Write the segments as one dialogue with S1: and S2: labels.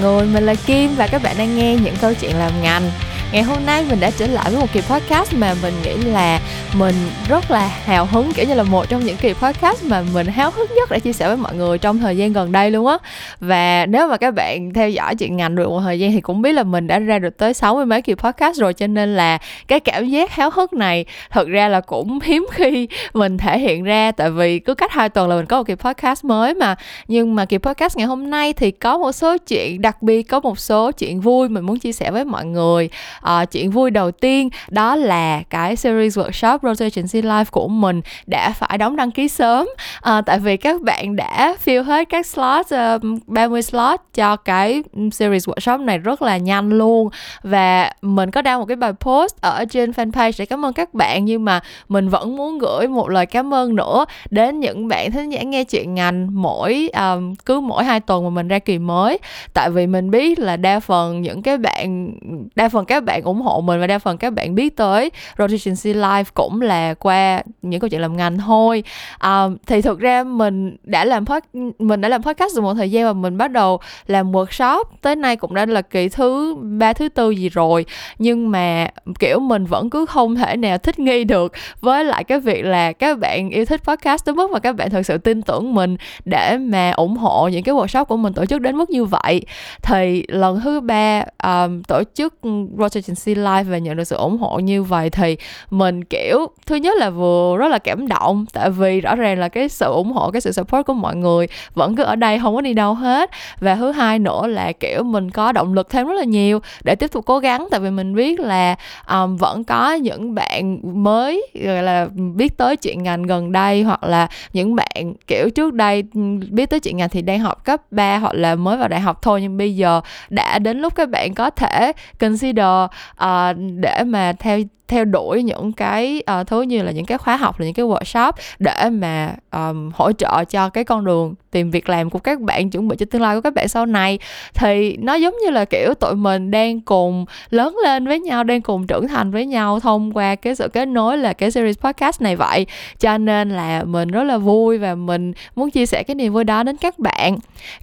S1: người, mình là Kim và các bạn đang nghe những câu chuyện làm ngành. Ngày hôm nay mình đã trở lại với một kỳ podcast mà mình nghĩ là mình rất là hào hứng, kiểu như là một trong những kỳ podcast mà mình háo hức nhất để chia sẻ với mọi người trong thời gian gần đây luôn á. Và nếu mà các bạn theo dõi chuyện ngành được một thời gian thì cũng biết là mình đã ra được tới 60 mấy kỳ podcast rồi, cho nên là cái cảm giác háo hức này thật ra là cũng hiếm khi mình thể hiện ra, tại vì cứ cách hai tuần là mình có một kỳ podcast mới mà. Nhưng mà kỳ podcast ngày hôm nay thì có một số chuyện đặc biệt, có một số chuyện vui mình muốn chia sẻ với mọi người uh, chuyện vui đầu tiên đó là cái series workshop rotation C Life của mình đã phải đóng đăng ký sớm. Uh, tại vì các bạn đã fill hết các slot uh, 30 slot cho cái series workshop này rất là nhanh luôn. Và mình có đăng một cái bài post ở trên fanpage để cảm ơn các bạn nhưng mà mình vẫn muốn gửi một lời cảm ơn nữa đến những bạn thính giả nghe chuyện ngành mỗi um, cứ mỗi hai tuần mà mình ra kỳ mới. Tại vì mình biết là đa phần những cái bạn đa phần các bạn ủng hộ mình và đa phần các bạn biết tới Rotation C Life cũng là qua những câu chuyện làm ngành thôi. À, thì thực ra mình đã làm pod, mình đã làm podcast được một thời gian và mình bắt đầu làm workshop. Tới nay cũng đã là kỳ thứ ba thứ tư gì rồi. Nhưng mà kiểu mình vẫn cứ không thể nào thích nghi được với lại cái việc là các bạn yêu thích podcast tới mức mà các bạn thật sự tin tưởng mình để mà ủng hộ những cái workshop của mình tổ chức đến mức như vậy. Thì lần thứ ba um, tổ chức Rotation Agency Live và nhận được sự ủng hộ như vậy thì mình kiểu thứ nhất là vừa rất là cảm động tại vì rõ ràng là cái sự ủng hộ cái sự support của mọi người vẫn cứ ở đây không có đi đâu hết. Và thứ hai nữa là kiểu mình có động lực thêm rất là nhiều để tiếp tục cố gắng tại vì mình biết là um, vẫn có những bạn mới gọi là biết tới chuyện ngành gần đây hoặc là những bạn kiểu trước đây ừ, biết tới chuyện ngành thì đang học cấp 3 hoặc là mới vào đại học thôi. Nhưng bây giờ đã đến lúc các bạn có thể consider uh, để mà theo theo đuổi những cái ờ, uh, thứ như là những cái khóa học là những cái workshop để mà um, hỗ trợ cho cái con đường tìm việc làm của các bạn chuẩn bị cho tương lai của các bạn sau này. Thì nó giống như là kiểu tụi mình đang cùng lớn lên với nhau đang cùng trưởng thành với nhau thông qua cái sự kết nối là cái series podcast này vậy. Cho nên là mình rất là vui và mình muốn chia sẻ cái niềm vui đó đến các bạn.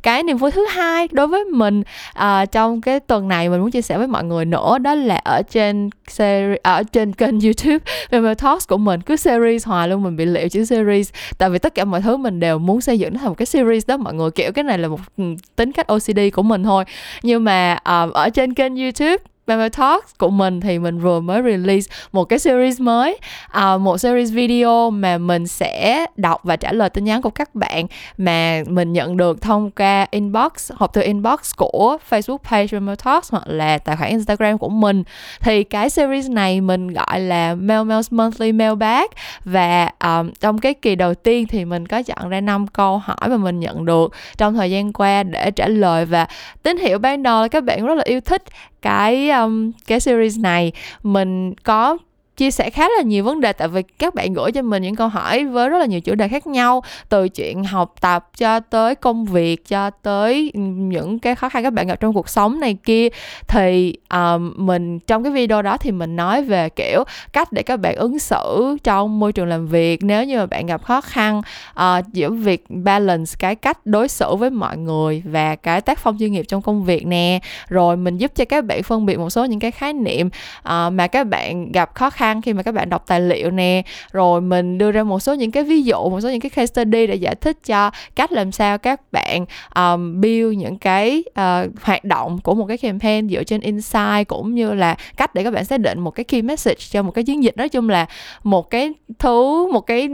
S1: Cái niềm vui thứ hai đối với mình uh, trong cái tuần này mình muốn chia sẻ với mọi người nữa đó là ở trên series ở trên kênh youtube. Memo Talks của mình cứ series hoài luôn mình bị liệu chữ series. Tại vì tất cả mọi thứ mình đều muốn xây dựng nó thành một cái series đó. Mọi người kiểu cái này là một ừ, tính cách OCD của mình thôi. Nhưng mà uh, ở trên kênh youtube Memo Talks của mình thì mình vừa mới release một cái series mới uh, một series video mà mình sẽ đọc và trả lời tin nhắn của các bạn mà mình nhận được thông qua inbox hộp thư inbox của Facebook page Memo Talks hoặc là tài khoản Instagram của mình. Thì cái series này mình gọi là Mail Mail's Monthly Mailbag và um, trong cái kỳ đầu tiên thì mình có chọn ra 5 câu hỏi mà mình nhận được trong thời gian qua để trả lời. Và tín hiệu ban đầu là các bạn rất là yêu thích cái um, cái series này mình có chia sẻ khá là nhiều vấn đề tại vì các bạn gửi cho mình những câu hỏi với rất là nhiều chủ đề khác nhau từ chuyện học tập cho tới công việc cho tới những cái khó khăn các bạn gặp trong cuộc sống này kia. Thì um, mình trong cái video đó thì mình nói về kiểu cách để các bạn ứng xử trong môi trường làm việc nếu như mà bạn gặp khó khăn uh, giữa việc balance cái cách đối xử với mọi người và cái tác phong chuyên nghiệp trong công việc nè. Rồi mình giúp cho các bạn phân biệt một số những cái khái niệm uh, mà các bạn gặp khó khăn khăn khi mà các bạn đọc tài liệu nè. Rồi mình đưa ra một số những cái ví dụ một số những cái case study để giải thích cho cách làm sao các bạn um, build những cái uh, hoạt động của một cái campaign dựa trên insight cũng như là cách để các bạn xác định một cái key message cho một cái chiến dịch. Nói chung là một cái thứ một cái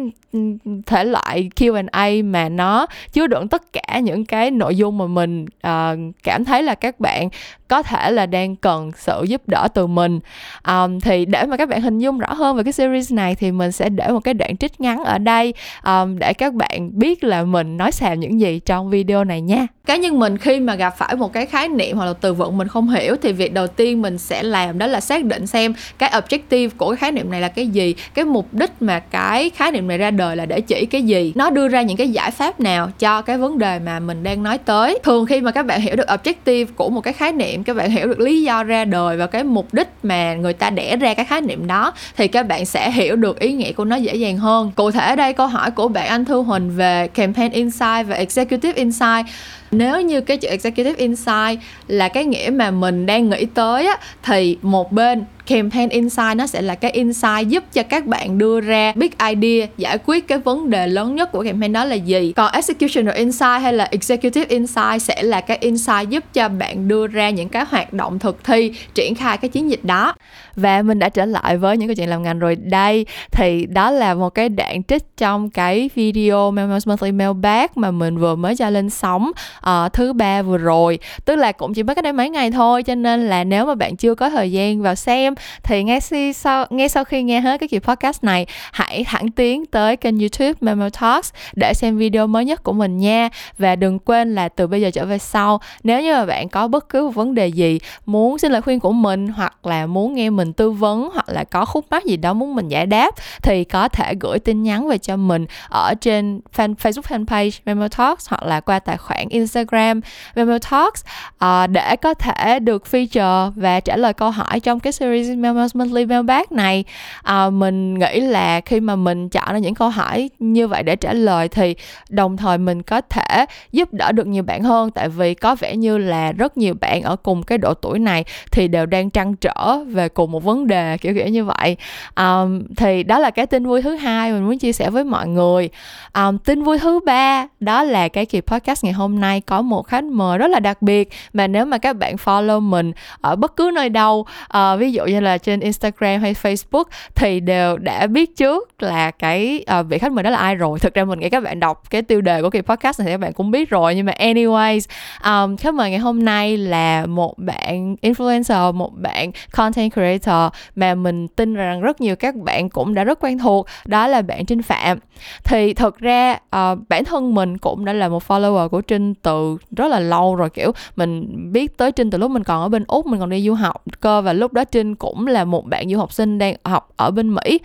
S1: thể loại Q&A mà nó chứa đựng tất cả những cái nội dung mà mình uh, cảm thấy là các bạn có thể là đang cần sự giúp đỡ từ mình. Um, thì để mà các bạn hình dung rõ hơn về cái series này thì mình sẽ để một cái đoạn trích ngắn ở đây um, để các bạn biết là mình nói xàm những gì trong video này nha. Cá nhân mình khi mà gặp phải một cái khái niệm hoặc là từ vựng mình không hiểu thì việc đầu tiên mình sẽ làm đó là xác định xem cái objective của cái khái niệm này là cái gì cái mục đích mà cái khái niệm này ra đời là để chỉ cái gì nó đưa ra những cái giải pháp nào cho cái vấn đề mà mình đang nói tới. Thường khi mà các bạn hiểu được objective của một cái khái niệm các bạn hiểu được lý do ra đời và cái mục đích mà người ta đẻ ra cái khái niệm đó thì các bạn sẽ hiểu được ý nghĩa của nó dễ dàng hơn. Cụ thể ở đây câu hỏi của bạn anh thu Huỳnh về campaign insight và executive insight nếu như cái chữ executive insight là cái nghĩa mà mình đang nghĩ tới á, thì một bên campaign insight nó sẽ là cái insight giúp cho các bạn đưa ra big idea giải quyết cái vấn đề lớn nhất của campaign đó là gì. Còn executional insight hay là executive insight sẽ là cái insight giúp cho bạn đưa ra những cái hoạt động thực thi triển khai cái chiến dịch đó. Và mình đã trở lại với những câu chuyện làm ngành rồi. Đây thì đó là một cái đoạn trích trong cái video Mailman's Monthly Mailbag mà mình vừa mới cho lên sóng uh, thứ ba vừa rồi. Tức là cũng chỉ mới cách đây mấy ngày thôi cho nên là nếu mà bạn chưa có thời gian vào xem thì ngay khi sau ngay sau khi nghe hết cái kỳ podcast này hãy thẳng tiến tới kênh youtube Memo Talks để xem video mới nhất của mình nha. Và đừng quên là từ bây giờ trở về sau nếu như mà bạn có bất cứ vấn đề gì muốn xin lời khuyên của mình hoặc là muốn nghe mình tư vấn hoặc là có khúc mắc gì đó muốn mình giải đáp thì có thể gửi tin nhắn về cho mình ở trên fan, Facebook fanpage Memo Talks hoặc là qua tài khoản Instagram Memo Talks. Uh, để có thể được feature và trả lời câu hỏi trong cái series Memos Monthly Mailbag này. À, mình nghĩ là khi mà mình chọn ra những câu hỏi như vậy để trả lời thì đồng thời mình có thể giúp đỡ được nhiều bạn hơn. Tại vì có vẻ như là rất nhiều bạn ở cùng cái độ tuổi này thì đều đang trăn trở về cùng một vấn đề kiểu kiểu như vậy. Um, thì đó là cái tin vui thứ hai mình muốn chia sẻ với mọi người. Um, tin vui thứ ba đó là cái kỳ podcast ngày hôm nay có một khách mời rất là đặc biệt. Mà nếu mà các bạn follow mình ở bất cứ nơi đâu uh, ví dụ như là trên Instagram hay Facebook thì đều đã biết trước là cái uh, vị khách mời đó là ai rồi. Thực ra mình nghĩ các bạn đọc cái tiêu đề của kỳ podcast này thì các bạn cũng biết rồi nhưng mà anyways um, khách mời ngày hôm nay là một bạn influencer một bạn content creator mà mình tin rằng rất nhiều các bạn cũng đã rất quen thuộc đó là bạn Trinh Phạm. Thì thực ra uh, bản thân mình cũng đã là một follower của Trinh từ rất là lâu rồi kiểu mình biết tới Trinh từ lúc mình còn ở bên Úc mình còn đi du học cơ và lúc đó Trinh cũng là một bạn du học sinh đang học ở bên Mỹ.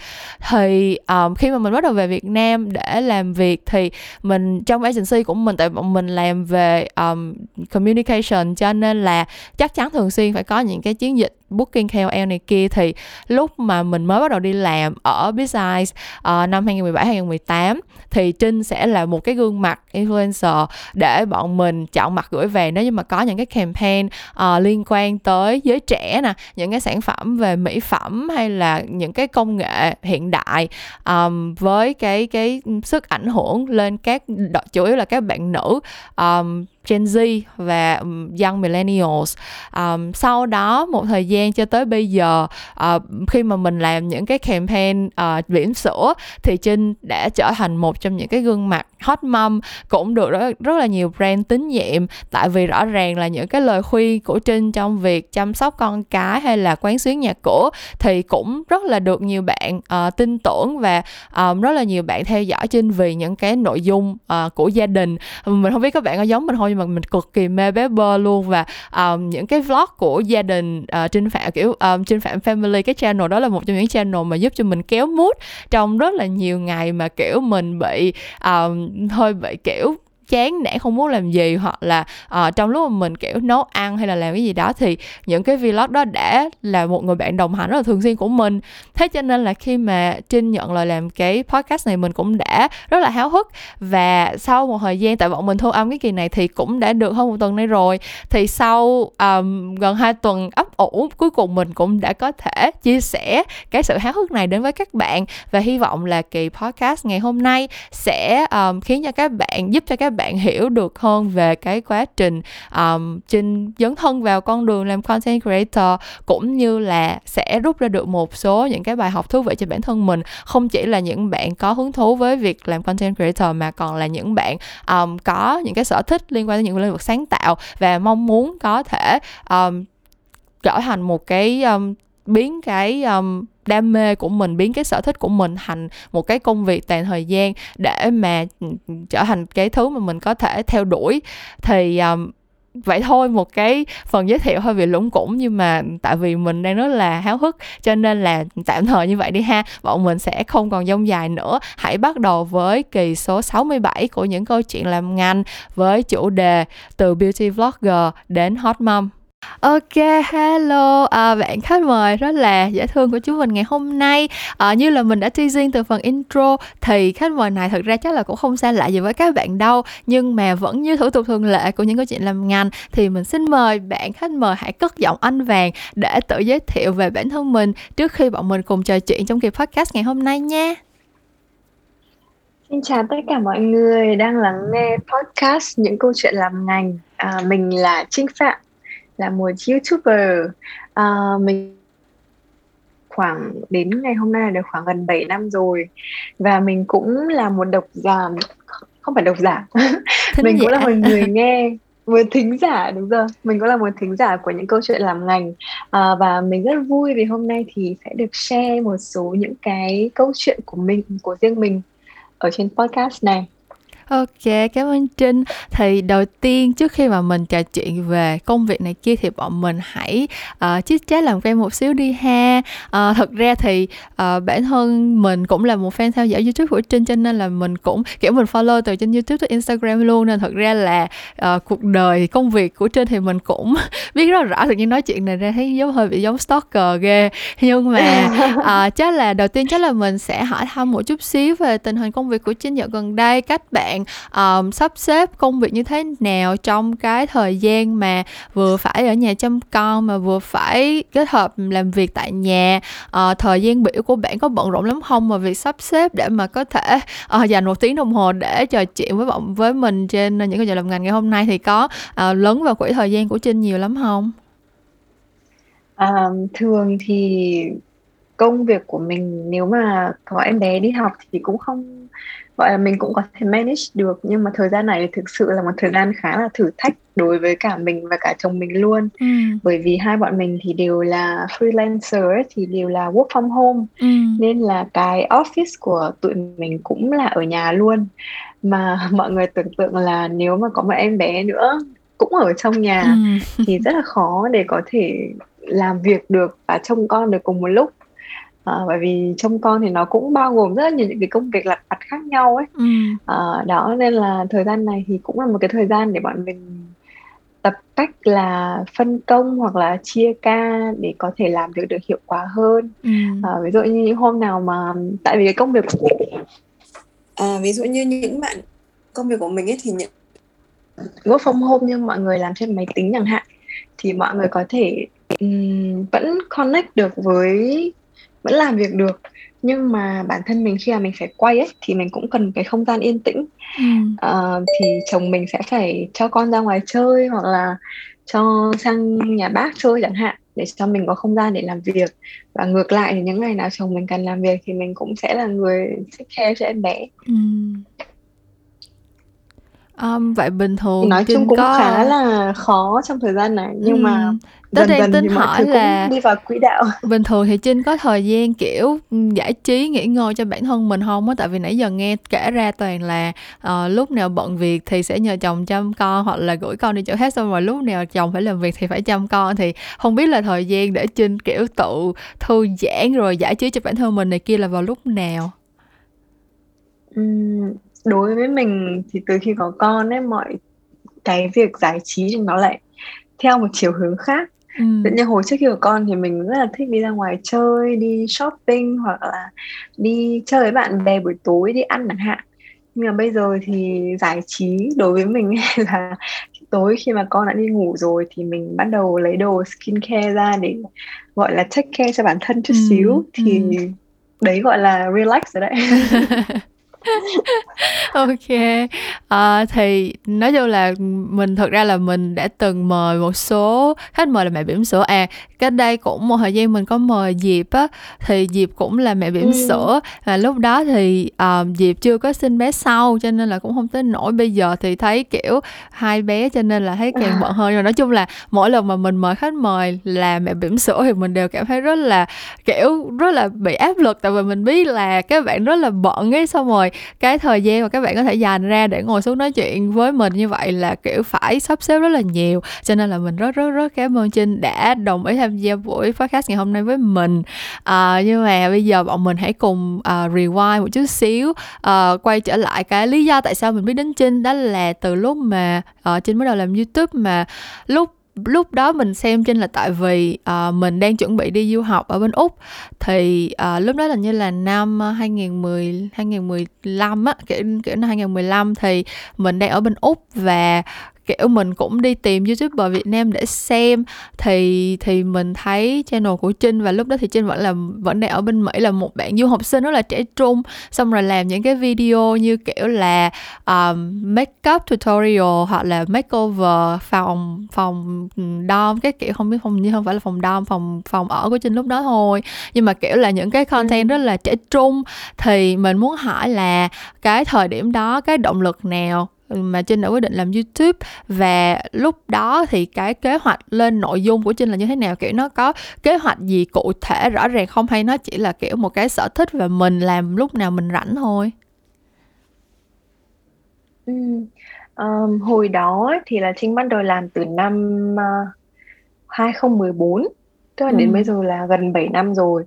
S1: Thì um, khi mà mình bắt đầu về Việt Nam để làm việc thì mình trong agency của mình tại bọn mình làm về um, communication cho nên là chắc chắn thường xuyên phải có những cái chiến dịch booking KOL này kia thì lúc mà mình mới bắt đầu đi làm ở Bizsize uh, ờ, năm 2017 2018 thì Trinh sẽ là một cái gương mặt influencer để bọn mình chọn mặt gửi về. Nếu như mà có những cái campaign uh, liên quan tới giới trẻ nè những cái sản phẩm về mỹ phẩm hay là những cái công nghệ hiện đại um, với cái cái sức ảnh hưởng lên các chủ yếu là các bạn nữ um, Gen Z và young millennials. Um, sau đó một thời gian cho tới bây giờ uh, khi mà mình làm những cái campaign uh, biển sữa thì Trinh đã trở thành một trong những cái gương mặt hot mom cũng được rất, rất là nhiều brand tín nhiệm. Tại vì rõ ràng là những cái lời khuyên của Trinh trong việc chăm sóc con cái hay là quán xuyến nhà cửa thì cũng rất là được nhiều bạn uh, tin tưởng và um, rất là nhiều bạn theo dõi Trinh vì những cái nội dung uh, của gia đình. Mình không biết các bạn có giống mình không nhưng mà mình cực kỳ mê bé bơ luôn. Và um, những cái vlog của gia đình uh, Trinh Phạm kiểu um, Trinh Phạm Family cái channel đó là một trong những channel mà giúp cho mình kéo mood trong rất là nhiều ngày mà kiểu mình bị um, hơi bị kiểu chán nản không muốn làm gì hoặc là uh, trong lúc mà mình kiểu nấu ăn hay là làm cái gì đó thì những cái vlog đó đã là một người bạn đồng hành rất là thường xuyên của mình. Thế cho nên là khi mà trinh nhận lời làm cái podcast này mình cũng đã rất là háo hức. Và sau một thời gian tại bọn mình thu âm cái kỳ này thì cũng đã được hơn một tuần nay rồi. Thì sau um, gần hai tuần ấp ủ cuối cùng mình cũng đã có thể chia sẻ cái sự háo hức này đến với các bạn. Và hy vọng là kỳ podcast ngày hôm nay sẽ um, khiến cho các bạn giúp cho các bạn hiểu được hơn về cái quá trình um, trên dấn thân vào con đường làm content creator cũng như là sẽ rút ra được một số những cái bài học thú vị cho bản thân mình. Không chỉ là những bạn có hứng thú với việc làm content creator mà còn là những bạn um, có những cái sở thích liên quan đến những lĩnh vực sáng tạo và mong muốn có thể um, trở thành một cái um, biến cái um, đam mê của mình biến cái sở thích của mình thành một cái công việc toàn thời gian để mà trở thành cái thứ mà mình có thể theo đuổi. Thì um, vậy thôi một cái phần giới thiệu hơi bị lũng củng nhưng mà tại vì mình đang rất là háo hức cho nên là tạm thời như vậy đi ha. Bọn mình sẽ không còn dông dài nữa. Hãy bắt đầu với kỳ số 67 của những câu chuyện làm ngành với chủ đề từ beauty vlogger đến hot mom. Ok, hello. À, bạn khách mời rất là dễ thương của chúng mình ngày hôm nay. À, Như là mình đã teasing từ phần intro Thì khách mời này thực ra chắc là cũng không xa lạ gì với các bạn đâu. Nhưng mà vẫn như thủ tục thường lệ của những câu chuyện làm ngành Thì mình xin mời bạn khách mời hãy cất giọng anh vàng Để tự giới thiệu về bản thân mình Trước khi bọn mình cùng trò chuyện trong kỳ podcast ngày hôm nay nha.
S2: Xin chào tất cả mọi người đang lắng nghe podcast những câu chuyện làm ngành. À, mình là Trinh Phạm, là một YouTuber. À, mình khoảng đến ngày hôm nay được khoảng gần 7 năm rồi. Và mình cũng là một độc giả không phải độc giả. Mình cũng là một người nghe một thính giả đúng rồi. Mình cũng là một thính giả của những câu chuyện làm ngành. À, và mình rất vui vì hôm nay thì sẽ được share một số những cái câu chuyện của mình của riêng mình ở trên podcast này
S1: Ok, cảm ơn Trinh. Thì đầu tiên trước khi mà mình trò chuyện về công việc này kia thì bọn mình hãy ờ, uh, chít chat làm quen một xíu đi ha. Uh, thật ra thì uh, bản thân mình cũng là một fan theo dõi YouTube của Trinh cho nên là mình cũng kiểu mình follow từ trên YouTube tới Instagram luôn nên thật ra là uh, cuộc đời công việc của Trinh thì mình cũng biết rất rõ tự nhiên nói chuyện này ra thấy giống hơi bị giống stalker ghê nhưng mà uh, chắc là đầu tiên chắc là mình sẽ hỏi thăm một chút xíu về tình hình công việc của Trinh dạo gần đây cách bạn bạn um, sắp xếp công việc như thế nào trong cái thời gian mà vừa phải ở nhà chăm con mà vừa phải kết hợp làm việc tại nhà. Uh, thời gian biểu của bạn có bận rộn lắm không? Mà việc sắp xếp để mà có thể uh, dành một tiếng đồng hồ để trò chuyện với bọn với mình trên những cái giờ làm ngành ngày hôm nay thì có uh, lớn vào quỹ thời gian của trinh nhiều lắm không?
S2: À, thường thì công việc của mình nếu mà có em bé đi học thì cũng không gọi là mình cũng có thể manage được nhưng mà thời gian này thực sự là một thời gian khá là thử thách đối với cả mình và cả chồng mình luôn ừ. bởi vì hai bọn mình thì đều là freelancer ấy, thì đều là work from home ừ. nên là cái office của tụi mình cũng là ở nhà luôn mà mọi người tưởng tượng là nếu mà có một em bé nữa cũng ở trong nhà ừ. thì rất là khó để có thể làm việc được và trông con được cùng một lúc à, bởi vì trông con thì nó cũng bao gồm rất là nhiều những cái công việc lặt vặt khác nhau ấy ừ. à, đó nên là thời gian này thì cũng là một cái thời gian để bọn mình tập cách là phân công hoặc là chia ca để có thể làm việc được hiệu quả hơn ừ. à, ví dụ như những hôm nào mà tại vì cái công việc của à, ví dụ như những bạn công việc của mình ấy thì những work from home nhưng mọi người làm trên máy tính chẳng hạn thì mọi người có thể um, vẫn connect được với vẫn làm việc được nhưng mà bản thân mình khi mà mình phải quay ấy thì mình cũng cần cái không gian yên tĩnh ừ. uh, thì chồng mình sẽ phải cho con ra ngoài chơi hoặc là cho sang nhà bác chơi chẳng hạn để cho mình có không gian để làm việc và ngược lại thì những ngày nào chồng mình cần làm việc thì mình cũng sẽ là người take care cho em bé ừ.
S1: Um, vậy bình thường
S2: nói chung cũng có... khá là khó trong thời gian này nhưng ừ. mà
S1: dần dần tính hỏi là
S2: đi vào quỹ đạo.
S1: bình thường thì Trinh có thời gian kiểu giải trí nghỉ ngơi cho bản thân mình không á? Tại vì nãy giờ nghe kể ra toàn là uh, lúc nào bận việc thì sẽ nhờ chồng chăm con hoặc là gửi con đi chỗ khác xong rồi lúc nào chồng phải làm việc thì phải chăm con. Thì không biết là thời gian để Trinh kiểu tự thư giãn rồi giải trí cho bản thân mình này kia là vào lúc nào?
S2: Uhm, đối với mình thì từ khi có con ấy mọi cái việc giải trí thì nó lại theo một chiều hướng khác ừ. nhiên hồi trước khi có con thì mình rất là thích đi ra ngoài chơi đi shopping hoặc là đi chơi với bạn bè buổi tối đi ăn chẳng hạn nhưng mà bây giờ thì giải trí đối với mình là tối khi mà con đã đi ngủ rồi thì mình bắt đầu lấy đồ skincare ra để gọi là take care cho bản thân chút ừ. xíu thì ừ. đấy gọi là relax rồi đấy
S1: ok. À, thì nói chung là mình thật ra là mình đã từng mời một số khách mời là mẹ bỉm sữa. À cách đây cũng một thời gian mình có mời diệp á thì diệp cũng là mẹ bỉm ừ. sữa. Và lúc đó thì uh, diệp chưa có sinh bé sau cho nên là cũng không tới nổi bây giờ thì thấy kiểu hai bé cho nên là thấy càng bận hơn. Nhưng mà nói chung là mỗi lần mà mình mời khách mời là mẹ bỉm sữa thì mình đều cảm thấy rất là kiểu rất là bị áp lực. Tại vì mình biết là các bạn rất là bận ấy xong rồi cái thời gian mà các bạn có thể dành ra để ngồi xuống nói chuyện với mình như vậy là kiểu phải sắp xếp rất là nhiều. Cho nên là mình rất rất rất cảm ơn trinh đã đồng ý tham gia buổi podcast ngày hôm nay với mình. À, nhưng mà bây giờ bọn mình hãy cùng uh, rewind một chút xíu uh, quay trở lại cái lý do tại sao mình biết đến trinh. Đó là từ lúc mà uh, trinh bắt đầu làm youtube mà lúc lúc đó mình xem trên là tại vì uh, mình đang chuẩn bị đi du học ở bên úc. Thì uh, lúc đó là như là năm 2010 2015 á kiểu kiểu năm 2015 thì mình đang ở bên úc và kiểu mình cũng đi tìm youtuber Việt Nam để xem. Thì thì mình thấy channel của Trinh và lúc đó thì Trinh vẫn là vẫn đang ở bên Mỹ là một bạn du học sinh rất là trẻ trung. Xong rồi làm những cái video như kiểu là um, makeup tutorial hoặc là makeover phòng phòng dom cái kiểu. Không biết không như không phải là phòng dom phòng phòng ở của Trinh lúc đó thôi. Nhưng mà kiểu là những cái content ừ. rất là trẻ trung. Thì mình muốn hỏi là cái thời điểm đó cái động lực nào mà Trinh đã quyết định làm YouTube. Và lúc đó thì cái kế hoạch lên nội dung của Trinh là như thế nào? Kiểu nó có kế hoạch gì cụ thể rõ ràng không? Hay nó chỉ là kiểu một cái sở thích và mình làm lúc nào mình rảnh thôi?
S2: Ừ. um, hồi đó thì là Trinh bắt đầu làm từ năm uh, 2014 tức là ừ. đến bây giờ là gần 7 năm rồi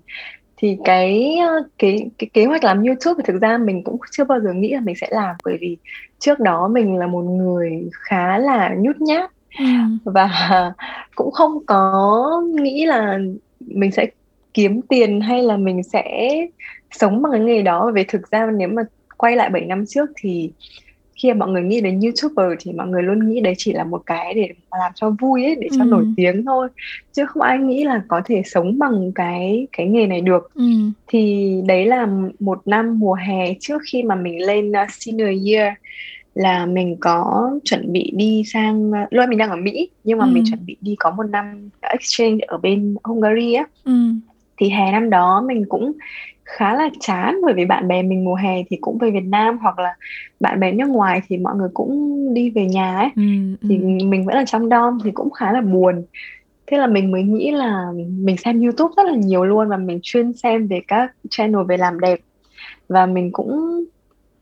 S2: thì cái cái cái kế hoạch làm YouTube thì thực ra mình cũng chưa bao giờ nghĩ là mình sẽ làm. Bởi vì trước đó mình là một người khá là nhút nhát. Ừ. và cũng không có nghĩ là mình sẽ kiếm tiền hay là mình sẽ sống bằng cái nghề đó. Vì thực ra nếu mà quay lại 7 năm trước thì khi mà mọi người nghĩ đến youtuber thì mọi người luôn nghĩ đấy chỉ là một cái để làm cho vui ấy để cho ừ. nổi tiếng thôi chứ không ai nghĩ là có thể sống bằng cái cái nghề này được ừ. thì đấy là một năm mùa hè trước khi mà mình lên uh, senior year là mình có chuẩn bị đi sang uh, lúc mình đang ở Mỹ nhưng mà ừ. mình chuẩn bị đi có một năm exchange ở bên Hungary á ừ. thì hè năm đó mình cũng khá là chán bởi vì bạn bè mình mùa hè thì cũng về Việt Nam hoặc là bạn bè nước ngoài thì mọi người cũng đi về nhà ấy ừ, thì ừ. mình vẫn ở trong dom thì cũng khá là buồn thế là mình mới nghĩ là mình xem YouTube rất là nhiều luôn và mình chuyên xem về các channel về làm đẹp và mình cũng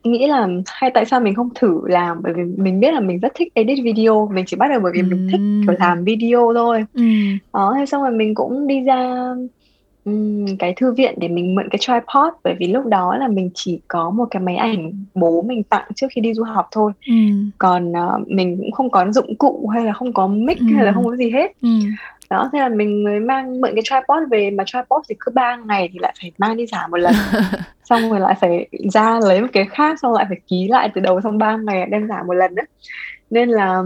S2: nghĩ là hay tại sao mình không thử làm bởi vì mình biết là mình rất thích edit video mình chỉ bắt đầu bởi vì ừ. mình thích kiểu làm video thôi ừ. đó thế xong rồi mình cũng đi ra cái thư viện để mình mượn cái tripod bởi vì lúc đó là mình chỉ có một cái máy ảnh bố mình tặng trước khi đi du học thôi. Ừm. còn uh, mình cũng không có dụng cụ hay là không có mic hay là không có gì hết. Ừm. đó thế là mình mới mang mượn cái tripod về mà tripod thì cứ ba ngày thì lại phải mang đi giả một lần. Xong rồi lại phải ra lấy một cái khác xong lại phải ký lại từ đầu xong ba ngày đem giả một lần nữa nên là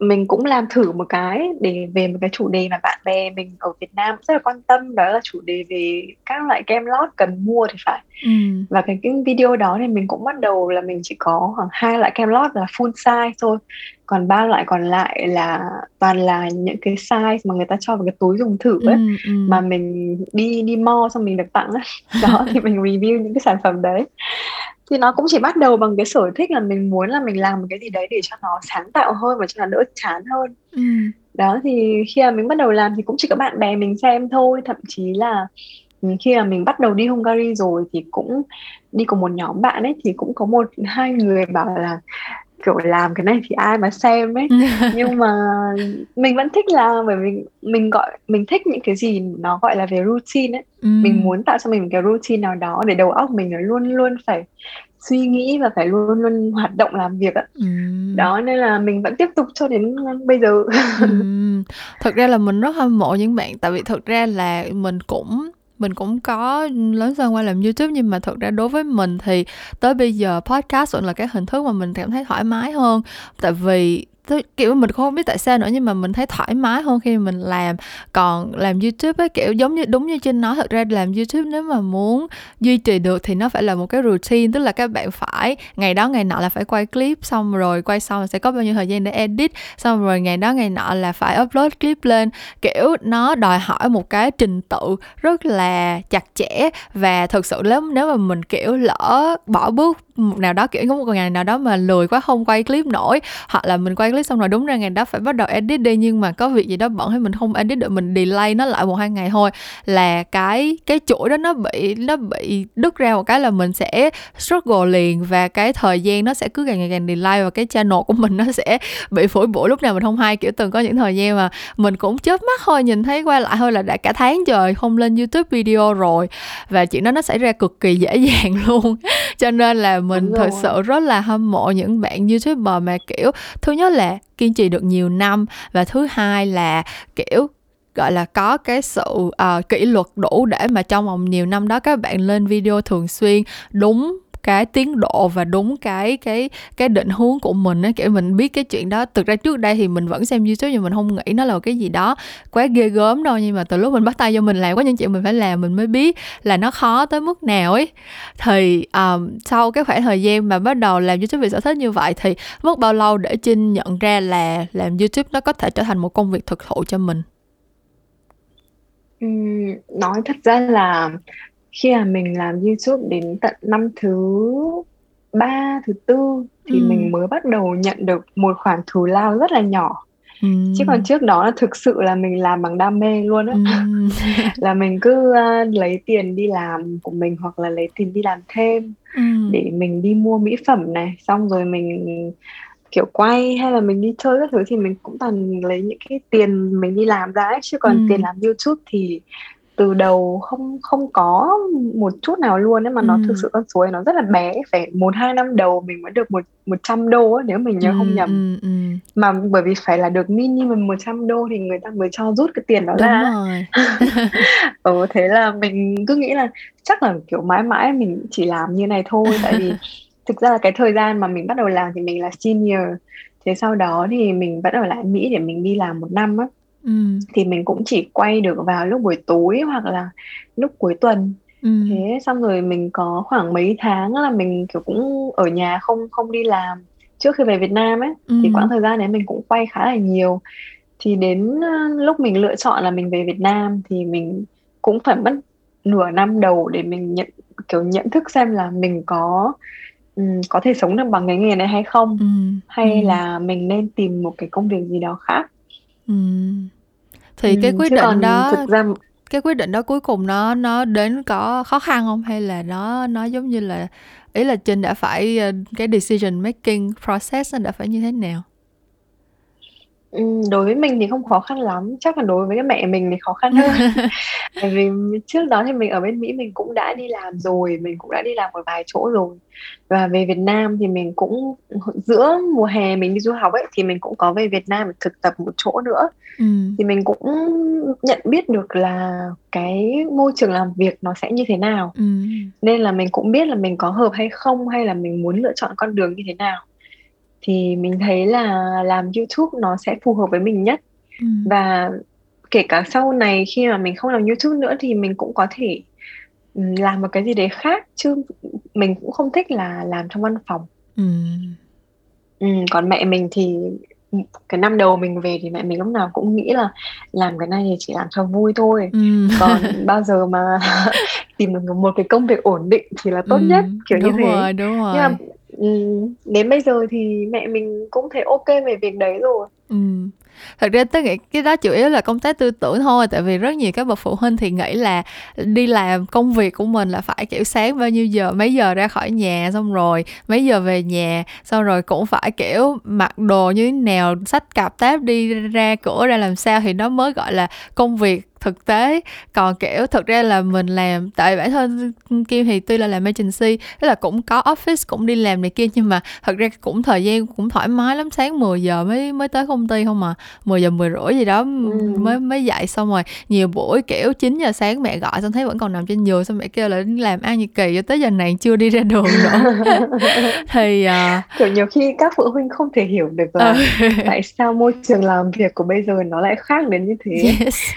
S2: mình cũng làm thử một cái để về một cái chủ đề mà bạn bè mình ở Việt Nam rất là quan tâm đó là chủ đề về các loại kem lót cần mua thì phải ừ. và cái, cái video đó thì mình cũng bắt đầu là mình chỉ có khoảng hai loại kem lót là full size thôi còn ba loại còn lại là toàn là những cái size mà người ta cho vào cái túi dùng thử ấy ừ, ừ. mà mình đi đi mo xong mình được tặng ấy. đó thì mình review những cái sản phẩm đấy thì nó cũng chỉ bắt đầu bằng cái sở thích là mình muốn là mình làm một cái gì đấy để cho nó sáng tạo hơn và cho nó đỡ chán hơn ừ. đó thì khi mà mình bắt đầu làm thì cũng chỉ có bạn bè mình xem thôi thậm chí là ừ, khi mà mình bắt đầu đi Hungary rồi thì cũng đi cùng một nhóm bạn ấy thì cũng có một hai người bảo là kiểu làm cái này thì ai mà xem ấy nhưng mà mình vẫn thích làm bởi vì mình gọi mình thích những cái gì nó gọi là về routine ấy ừ. mình muốn tạo cho mình một cái routine nào đó để đầu óc mình nó luôn luôn phải suy nghĩ và phải luôn luôn hoạt động làm việc ạ ừ. đó nên là mình vẫn tiếp tục cho đến bây giờ ừ.
S1: thật ra là mình rất hâm mộ những bạn tại vì thật ra là mình cũng mình cũng có lớn dần qua làm youtube, nhưng mà thật ra đối với mình thì tới bây giờ podcast vẫn là cái hình thức mà mình cảm thấy thoải mái hơn. Tại vì kiểu mình không biết tại sao nữa, nhưng mà mình thấy thoải mái hơn khi mình làm. Còn làm youtube ấy kiểu giống như, đúng như trên nói, thật ra làm youtube nếu mà muốn duy trì được thì nó phải là một cái routine, tức là các bạn phải ngày đó ngày nọ là phải quay clip, xong rồi quay xong sẽ có bao nhiêu thời gian để edit, xong rồi ngày đó ngày nọ là phải upload clip lên. Kiểu nó đòi hỏi một cái trình tự rất là chặt chẽ và thực sự lắm, nếu mà mình, kiểu, lỡ bỏ bước một nào đó, kiểu, có một ngày nào đó mà lười quá, không quay clip nổi, hoặc là mình quay clip xong rồi đúng ra ngày đó phải bắt đầu edit đi, nhưng mà có việc gì đó bận hay mình không edit được, mình delay nó lại một hai ngày thôi, là cái cái chuỗi đó nó bị nó bị đứt ra một cái là mình sẽ struggle liền, và cái thời gian nó sẽ cứ càng ngày càng delay, và cái channel của mình nó sẽ bị phổi bụi. Lúc nào mình không hay, kiểu, từng có những thời gian mà mình cũng chớp mắt thôi, nhìn thấy quay lại thôi là đã cả tháng trời không lên youtube video rồi, và chuyện đó nó xảy ra cực kỳ dễ dàng luôn. Cho nên là mình thật sự rất là hâm mộ những bạn youtuber mà kiểu thứ nhất là kiên trì được nhiều năm và thứ hai là kiểu gọi là có cái sự uh, kỷ luật đủ để mà trong vòng nhiều năm đó các bạn lên video thường xuyên đúng cái tiến độ và đúng cái cái cái định hướng của mình á. Kiểu mình biết cái chuyện đó. Thực ra trước đây thì mình vẫn xem youtube nhưng mình không nghĩ nó là cái gì đó quá ghê gớm đâu. Nhưng mà từ lúc mình bắt tay vô mình làm có những chuyện mình phải làm mình mới biết là nó khó tới mức nào ấy. Thì um, sau cái khoảng thời gian mà bắt đầu làm youtube vì sở thích như vậy thì mất bao lâu để trinh nhận ra là làm youtube nó có thể trở thành một công việc thực thụ cho mình?
S2: Ừm, nói thật ra là khi mà mình làm YouTube đến tận năm thứ ba, thứ tư thì ừ. mình mới bắt đầu nhận được một khoản thù lao rất là nhỏ. Ừ. Chứ còn trước đó là thực sự là mình làm bằng đam mê luôn á. Ừ. là mình cứ uh, lấy tiền đi làm của mình hoặc là lấy tiền đi làm thêm ừ. để mình đi mua mỹ phẩm này, xong rồi mình kiểu quay hay là mình đi chơi các thứ thì mình cũng toàn lấy những cái tiền mình đi làm ra ấy. chứ còn ừ. tiền làm YouTube thì từ đầu không không có một chút nào luôn ấy mà ừ. nó thực sự con số ấy nó rất là bé phải một hai năm đầu mình mới được một một trăm đô ấy, nếu mình nhớ ừ, không nhầm ừ, ừ. mà bởi vì phải là được minimum 100 đô thì người ta mới cho rút cái tiền đó Đúng ra rồi. ừ, thế là mình cứ nghĩ là chắc là kiểu mãi mãi mình chỉ làm như này thôi tại vì thực ra là cái thời gian mà mình bắt đầu làm thì mình là senior thế sau đó thì mình bắt đầu lại Mỹ để mình đi làm một năm á ừ. thì mình cũng chỉ quay được vào lúc buổi tối hoặc là lúc cuối tuần ừ. thế xong rồi mình có khoảng mấy tháng là mình kiểu cũng ở nhà không không đi làm trước khi về Việt Nam ấy ừ. thì quãng thời gian đấy mình cũng quay khá là nhiều thì đến lúc mình lựa chọn là mình về Việt Nam thì mình cũng phải mất nửa năm đầu để mình nhận kiểu nhận thức xem là mình có um, có thể sống được bằng cái nghề này hay không ừ. hay ừ. là mình nên tìm một cái công việc gì đó khác ừ.
S1: thì ừ, cái quyết định đó thực ra cái quyết định đó cuối cùng nó nó đến có khó khăn không hay là nó nó giống như là ý là Trinh đã phải ờ, cái decision making process nó đã phải như thế nào
S2: đối với mình thì không khó khăn lắm, chắc là đối với cái mẹ mình thì khó khăn hơn. Vì trước đó thì mình ở bên Mỹ mình cũng đã đi làm rồi, mình cũng đã đi làm một vài chỗ rồi. Và về Việt Nam thì mình cũng giữa mùa hè mình đi du học ấy thì mình cũng có về Việt Nam để thực tập một chỗ nữa. Ừm. Thì mình cũng nhận biết được là cái môi trường làm việc nó sẽ như thế nào. Ừm. Nên là mình cũng biết là mình có hợp hay không hay là mình muốn lựa chọn con đường như thế nào thì mình thấy là làm YouTube nó sẽ phù hợp với mình nhất ừ. và kể cả sau này khi mà mình không làm YouTube nữa thì mình cũng có thể làm một cái gì đấy khác chứ mình cũng không thích là làm trong văn phòng ừ. Ừ, còn mẹ mình thì cái năm đầu mình về thì mẹ mình lúc nào cũng nghĩ là làm cái này thì chỉ làm cho vui thôi ừ. còn bao giờ mà tìm được một cái công việc ổn định thì là tốt ừ. nhất kiểu đúng như thế rồi, đúng rồi. nhưng mà Ừ, đến bây giờ thì mẹ mình cũng thấy ok về việc đấy rồi
S1: ừ. Thật ra tôi nghĩ cái đó chủ yếu là công tác tư tưởng thôi, tại vì rất nhiều các bậc phụ huynh thì nghĩ là đi làm công việc của mình là phải kiểu sáng bao nhiêu giờ, mấy giờ ra khỏi nhà, xong rồi mấy giờ về nhà, xong rồi cũng phải kiểu mặc đồ như thế nào sách cặp táp đi ra cửa ra làm sao thì nó mới gọi là công việc thực tế còn kiểu thực ra là mình làm tại bản thân kim thì tuy là làm agency tức là cũng có office cũng đi làm này kia nhưng mà thật ra cũng thời gian cũng thoải mái lắm sáng 10 giờ mới mới tới công ty không mà 10 giờ 10 rưỡi gì đó ừ. mới mới dậy xong rồi nhiều buổi kiểu 9 giờ sáng mẹ gọi xong thấy vẫn còn nằm trên giường xong mẹ kêu là làm ăn như kỳ cho tới giờ này chưa đi ra đường nữa thì uh...
S2: kiểu nhiều khi các phụ huynh không thể hiểu được là ừ. tại sao môi trường làm việc của bây giờ nó lại khác đến như thế yes.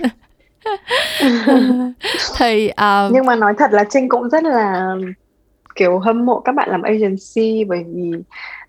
S2: thì um... À, nhưng mà nói thật là trinh cũng rất là, kiểu, hâm mộ các bạn làm agency bởi vì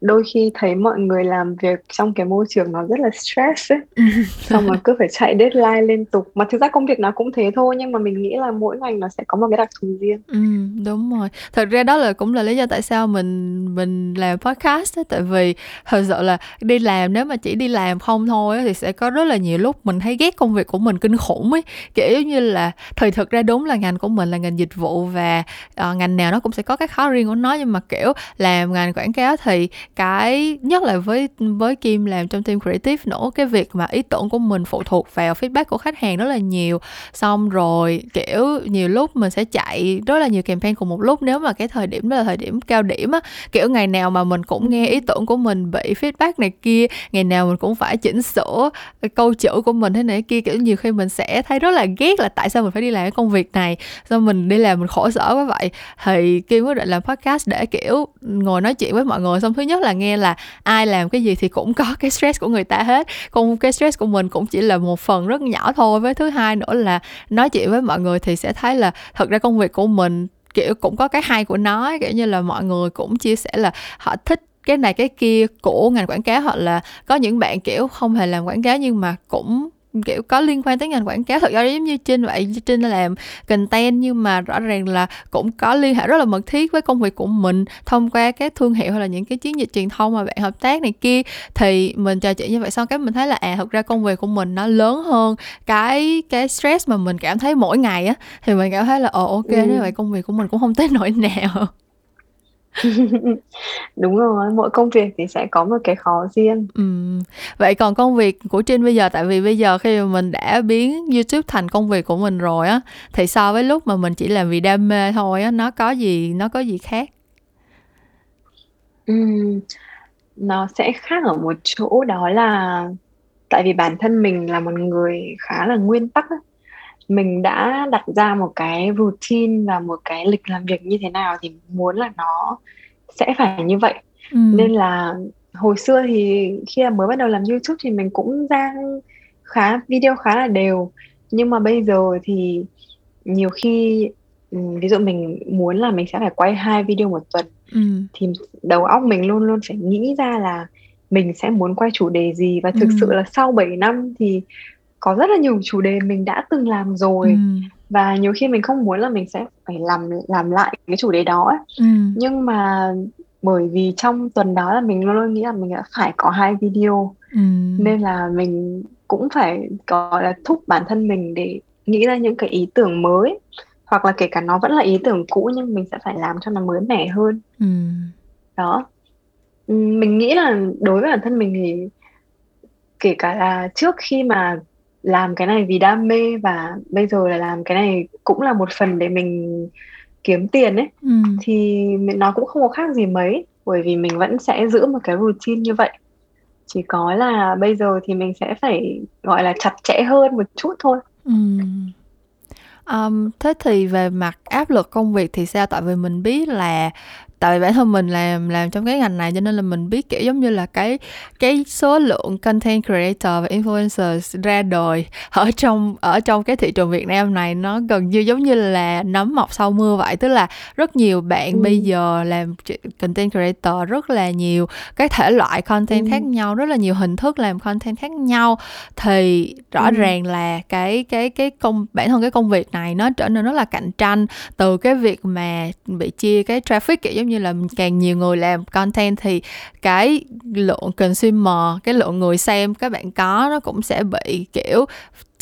S2: đôi khi thấy mọi người làm việc trong cái môi trường nó rất là stress ấy. Xong rồi cứ phải chạy deadline liên tục. Mà thực ra công việc nó cũng thế thôi nhưng mà mình nghĩ là mỗi ngành nó sẽ có một cái đặc thù riêng.
S1: Ừ, đúng rồi. Thật ra đó là cũng là lý do tại sao mình mình làm podcast ấy, tại vì thật sự là đi làm nếu mà chỉ đi làm không thôi ấy, thì sẽ có rất là nhiều lúc mình thấy ghét công việc của mình kinh khủng ấy. Kiểu như là thì thực ra đúng là ngành của mình là ngành dịch vụ và uh, ngành nào nó cũng sẽ có cái khó riêng của nó. Nhưng mà kiểu làm ngành quảng cáo thì cái, nhất là với với Kim làm trong team creative nữa, cái việc mà ý tưởng của mình phụ thuộc vào feedback của khách hàng rất là nhiều. Xong rồi, kiểu, nhiều lúc mình sẽ chạy rất là nhiều campaign cùng một lúc, nếu mà cái thời điểm đó là thời điểm cao điểm á. Kiểu, ngày nào mà mình cũng nghe ý tưởng của mình bị feedback này kia, ngày nào mình cũng phải chỉnh sửa câu chữ của mình thế này kia, kiểu, nhiều khi mình sẽ thấy rất là ghét là tại sao mình phải đi làm cái công việc này sao mình đi làm mình khổ sở quá vậy. Thì Kim quyết định làm podcast để, kiểu, ngồi nói chuyện với mọi người. Xong thứ nhất là nghe là ai làm cái gì thì cũng có cái stress của người ta hết. Còn cái stress của mình cũng chỉ là một phần rất nhỏ thôi. Với thứ hai nữa là nói chuyện với mọi người thì sẽ thấy là thật ra công việc của mình, kiểu, cũng có cái hay của nó kiểu như là mọi người cũng chia sẻ là họ thích cái này cái kia của ngành quảng cáo hoặc là có những bạn, kiểu, không hề làm quảng cáo nhưng mà cũng kiểu có liên quan tới ngành quảng cáo. Thật ra giống như trinh vậy trinh làm content nhưng mà rõ ràng là cũng có liên hệ rất là mật thiết với công việc của mình thông qua các thương hiệu hay là những cái chiến dịch truyền thông mà bạn hợp tác này kia. Thì mình trò chuyện như vậy xong cái mình thấy là à thật ra công việc của mình nó lớn hơn cái cái stress mà mình cảm thấy mỗi ngày á. Thì mình cảm thấy là ồ ok ừ. như vậy công việc của mình cũng không tới nỗi nào
S2: Đúng rồi, mỗi công việc thì sẽ có một cái khó riêng.
S1: Ừm, vậy còn công việc của Trinh bây giờ tại vì bây giờ khi mà mình đã biến YouTube thành công việc của mình rồi á, thì so với lúc mà mình chỉ làm vì đam mê thôi á, nó có gì nó có gì khác?
S2: Ừm, nó sẽ khác ở một chỗ đó là tại vì bản thân mình là một người khá là nguyên tắc á mình đã đặt ra một cái routine và một cái lịch làm việc như thế nào thì muốn là nó sẽ phải như vậy ừ. nên là hồi xưa thì khi mà mới bắt đầu làm YouTube thì mình cũng ra khá video khá là đều nhưng mà bây giờ thì nhiều khi ừ, ví dụ mình muốn là mình sẽ phải quay hai video một tuần ừ. thì đầu óc mình luôn luôn phải nghĩ ra là mình sẽ muốn quay chủ đề gì và thực ừ. sự là sau 7 năm thì có rất là nhiều chủ đề mình đã từng làm rồi ừ. và nhiều khi mình không muốn là mình sẽ phải làm làm lại cái chủ đề đó ấy. Ừ. nhưng mà bởi vì trong tuần đó là mình luôn luôn nghĩ là mình đã phải có hai video ừ. nên là mình cũng phải gọi là thúc bản thân mình để nghĩ ra những cái ý tưởng mới hoặc là kể cả nó vẫn là ý tưởng cũ nhưng mình sẽ phải làm cho nó mới mẻ hơn ừ. đó mình nghĩ là đối với bản thân mình thì kể cả là trước khi mà làm cái này vì đam mê và bây giờ là làm cái này cũng là một phần để mình kiếm tiền ấy ừ. thì nó cũng không có khác gì mấy bởi vì mình vẫn sẽ giữ một cái routine như vậy chỉ có là bây giờ thì mình sẽ phải gọi là chặt chẽ hơn một chút thôi ừ.
S1: Um, thế thì về mặt áp lực công việc thì sao? Tại vì mình biết là tại vì bản thân mình làm làm trong cái ngành này cho nên là mình biết kiểu giống như là cái cái số lượng content creator và influencers ra đời ở trong ở trong cái thị trường Việt Nam này nó gần như giống như là nấm mọc sau mưa vậy tức là rất nhiều bạn ừ. bây giờ làm content creator rất là nhiều cái thể loại content ừ. khác nhau rất là nhiều hình thức làm content khác nhau thì rõ ừ. ràng là cái cái cái công bản thân cái công việc này nó trở nên rất là cạnh tranh từ cái việc mà bị chia cái traffic kiểu giống như như là càng nhiều người làm content thì cái lượng consumer, cái lượng người xem các bạn có nó cũng sẽ bị, kiểu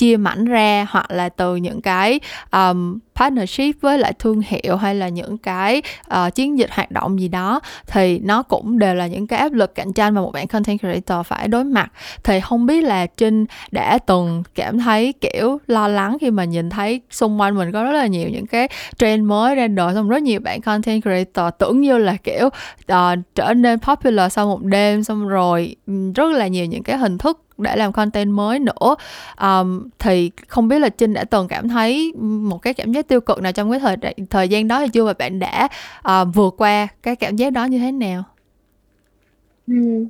S1: chia mảnh ra hoặc là từ những cái um, partnership với lại thương hiệu hay là những cái uh, chiến dịch hoạt động gì đó thì nó cũng đều là những cái áp lực cạnh tranh mà một bạn content creator phải đối mặt. Thì không biết là trinh đã từng cảm thấy kiểu lo lắng khi mà nhìn thấy xung quanh mình có rất là nhiều những cái trend mới ra đời xong rất nhiều bạn content creator tưởng như là kiểu uh, trở nên popular sau một đêm xong rồi rất là nhiều những cái hình thức để làm content mới nữa um, thì không biết là trinh đã từng cảm thấy một cái cảm giác tiêu cực nào trong cái thời thời gian đó hay chưa và bạn đã uh, vượt qua cái cảm giác đó như thế nào
S2: ừ.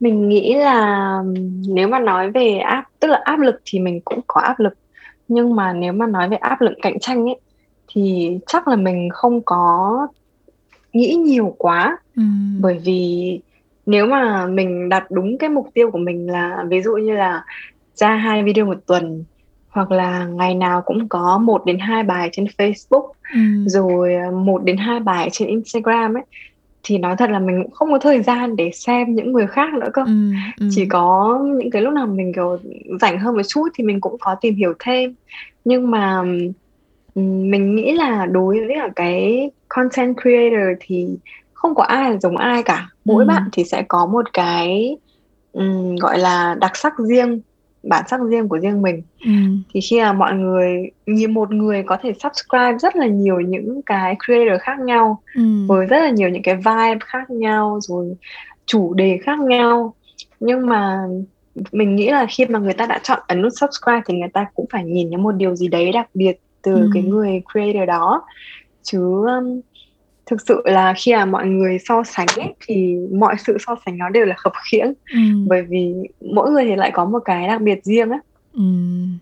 S2: mình nghĩ là nếu mà nói về áp tức là áp lực thì mình cũng có áp lực nhưng mà nếu mà nói về áp lực cạnh tranh ấy thì chắc là mình không có nghĩ nhiều quá ừ. bởi vì nếu mà mình đặt đúng cái mục tiêu của mình là ví dụ như là ra hai video một tuần hoặc là ngày nào cũng có một đến hai bài trên Facebook ừ. rồi à, một đến hai bài trên Instagram ấy thì nói thật là mình cũng không có thời gian để xem những người khác nữa cơ ừ, ừ. chỉ có những cái lúc nào mình kiểu rảnh hơn một chút thì mình cũng có tìm hiểu thêm nhưng mà mình nghĩ là đối với cả cái content creator thì không có ai là giống ai cả mỗi ừ. bạn thì sẽ có một cái um, gọi là đặc sắc riêng bản sắc riêng của riêng mình ừ. thì khi mà mọi người như một người có thể subscribe rất là nhiều những cái creator khác nhau ừ. với rất là nhiều những cái vibe khác nhau rồi chủ đề khác nhau nhưng mà mình nghĩ là khi mà người ta đã chọn ấn nút subscribe thì người ta cũng phải nhìn thấy một điều gì đấy đặc biệt từ ừ. cái người creator đó chứ um, thực sự là khi mà mọi người so sánh ấy, thì mọi sự so sánh nó đều là khập khiễng ừ. bởi vì mỗi người thì lại có một cái đặc biệt riêng á ừ.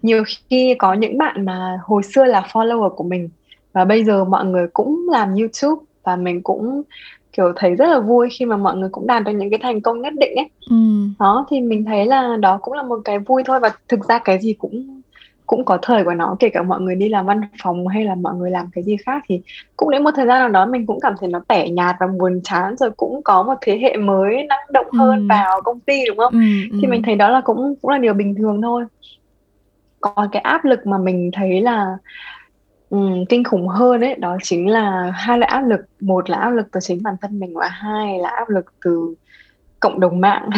S2: nhiều khi có những bạn mà hồi xưa là follower của mình và bây giờ mọi người cũng làm youtube và mình cũng kiểu thấy rất là vui khi mà mọi người cũng đạt được những cái thành công nhất định ấy ừ. đó thì mình thấy là đó cũng là một cái vui thôi và thực ra cái gì cũng cũng có thời của nó kể cả mọi người đi làm văn phòng hay là mọi người làm cái gì khác thì cũng đến một thời gian nào đó mình cũng cảm thấy nó tẻ nhạt và buồn chán rồi cũng có một thế hệ mới năng động hơn ừ. vào công ty đúng không ừ, ừ. thì mình thấy đó là cũng cũng là điều bình thường thôi còn cái áp lực mà mình thấy là um, kinh khủng hơn ấy đó chính là hai loại áp lực một là áp lực từ chính bản thân mình và hai là áp lực từ cộng đồng mạng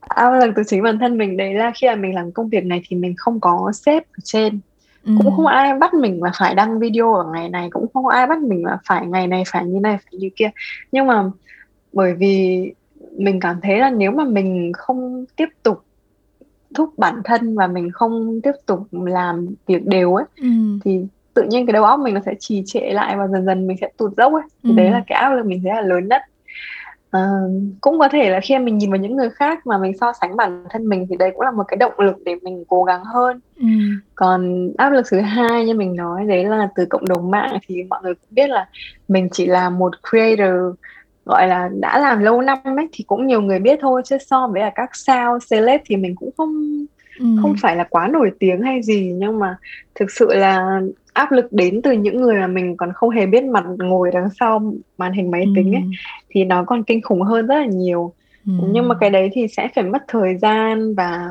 S2: áp lực từ chính bản thân mình đấy là khi mà mình làm công việc này thì mình không có sếp ở trên ừ. cũng không ai bắt mình là phải đăng video ở ngày này cũng không ai bắt mình là phải ngày này phải như này phải như kia nhưng mà bởi vì mình cảm thấy là nếu mà mình không tiếp tục thúc bản thân và mình không tiếp tục làm việc đều ấy ừ. thì tự nhiên cái đầu óc mình nó sẽ trì trệ lại và dần dần mình sẽ tụt dốc ấy thì ừ. đấy là cái áp lực mình thấy là lớn nhất Uh, cũng có thể là khi mình nhìn vào những người khác mà mình so sánh bản thân mình thì đấy cũng là một cái động lực để mình cố gắng hơn ừ. còn áp lực thứ hai như mình nói đấy là từ cộng đồng mạng thì mọi người cũng biết là mình chỉ là một creator gọi là đã làm lâu năm ấy thì cũng nhiều người biết thôi chứ so với là các sao celeb thì mình cũng không ừ. không phải là quá nổi tiếng hay gì nhưng mà thực sự là áp lực đến từ những người mà mình còn không hề biết mặt ngồi đằng sau màn hình máy tính ấy ừ. thì nó còn kinh khủng hơn rất là nhiều ừ. nhưng mà cái đấy thì sẽ phải mất thời gian và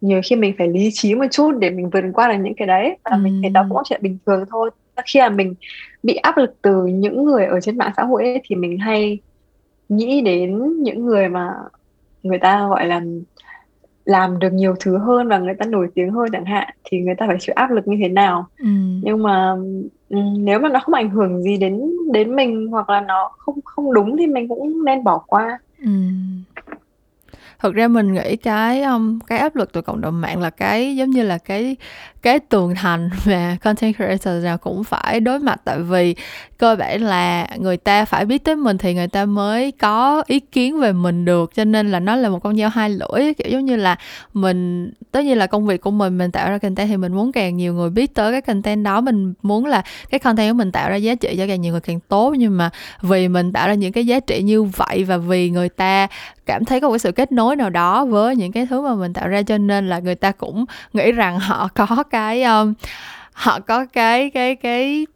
S2: nhiều khi mình phải lý trí một chút để mình vượt qua được những cái đấy và ừ. mình thấy đó cũng là chuyện bình thường thôi khi mà mình bị áp lực từ những người ở trên mạng xã hội ấy, thì mình hay nghĩ đến những người mà người ta gọi là làm được nhiều thứ hơn và người ta nổi tiếng hơn chẳng hạn thì người ta phải chịu áp lực như thế nào. Ừ. nhưng mà ừ, nếu mà nó không ảnh hưởng gì đến đến mình hoặc là nó không không đúng thì mình cũng nên bỏ qua. Ừ
S1: thực ra mình nghĩ cái um, cái áp lực từ cộng đồng mạng là cái giống như là cái cái tường thành mà content creator nào cũng phải đối mặt. Tại vì cơ bản là người ta phải biết tới mình thì người ta mới có ý kiến về mình được cho nên là nó là một con dao hai lưỡi kiểu giống như là mình tất nhiên là công việc của mình mình tạo ra content thì mình muốn càng nhiều người biết tới cái content đó. Mình muốn là cái content của mình tạo ra giá trị cho càng nhiều người càng tốt. Nhưng mà vì mình tạo ra những cái giá trị như vậy và vì người ta cảm thấy có một cái sự kết nối nào đó với những cái thứ mà mình tạo ra cho nên là người ta cũng nghĩ rằng họ có cái um, họ có cái cái cái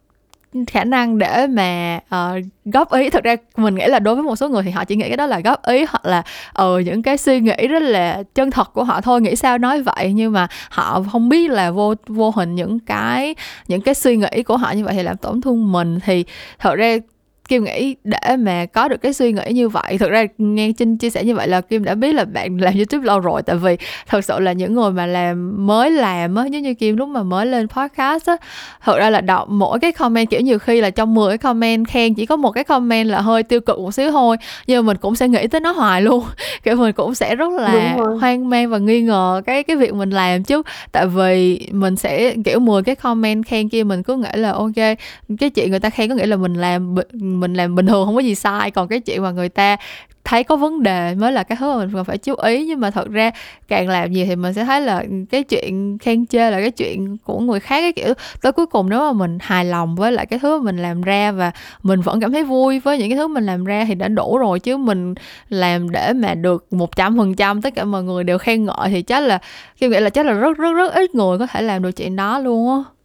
S1: khả năng để mà uh, góp ý. Thực ra mình nghĩ là đối với một số người thì họ chỉ nghĩ cái đó là góp ý hoặc là ờ uh, những cái suy nghĩ rất là chân thật của họ thôi nghĩ sao nói vậy. Nhưng mà họ không biết là vô vô hình những cái những cái suy nghĩ của họ như vậy thì làm tổn thương mình. Thì thật ra Kim nghĩ để mà có được cái suy nghĩ như vậy Thực ra nghe Trinh chia sẻ như vậy là Kim đã biết là bạn làm YouTube lâu rồi Tại vì thật sự là những người mà làm mới làm á Giống như Kim lúc mà mới lên podcast á Thật ra là đọc mỗi cái comment kiểu nhiều khi là trong 10 cái comment khen Chỉ có một cái comment là hơi tiêu cực một xíu thôi Nhưng mà mình cũng sẽ nghĩ tới nó hoài luôn. Kiểu mình cũng sẽ rất là hoang mang và nghi ngờ cái cái việc mình làm chứ Tại vì mình sẽ kiểu 10 cái comment khen kia mình cứ nghĩ là ok Cái chuyện người ta khen có nghĩa là mình làm mình làm bình thường, không có gì sai. Còn cái chuyện mà người ta thấy có vấn đề mới là cái thứ mà mình cần phải chú ý. Nhưng mà thật ra càng làm gì thì mình sẽ thấy là cái chuyện khen chê là cái chuyện của người khác cái kiểu. Tới cuối cùng nếu mà mình hài lòng với lại cái thứ mà mình làm ra và mình vẫn cảm thấy vui với những cái thứ mình làm ra thì đã đủ rồi. Chứ mình làm để mà được một trăm phần trăm, tất cả mọi người đều khen ngợi thì chắc là khi nghĩ là chắc là rất rất rất ít người có thể làm được chuyện đó luôn á.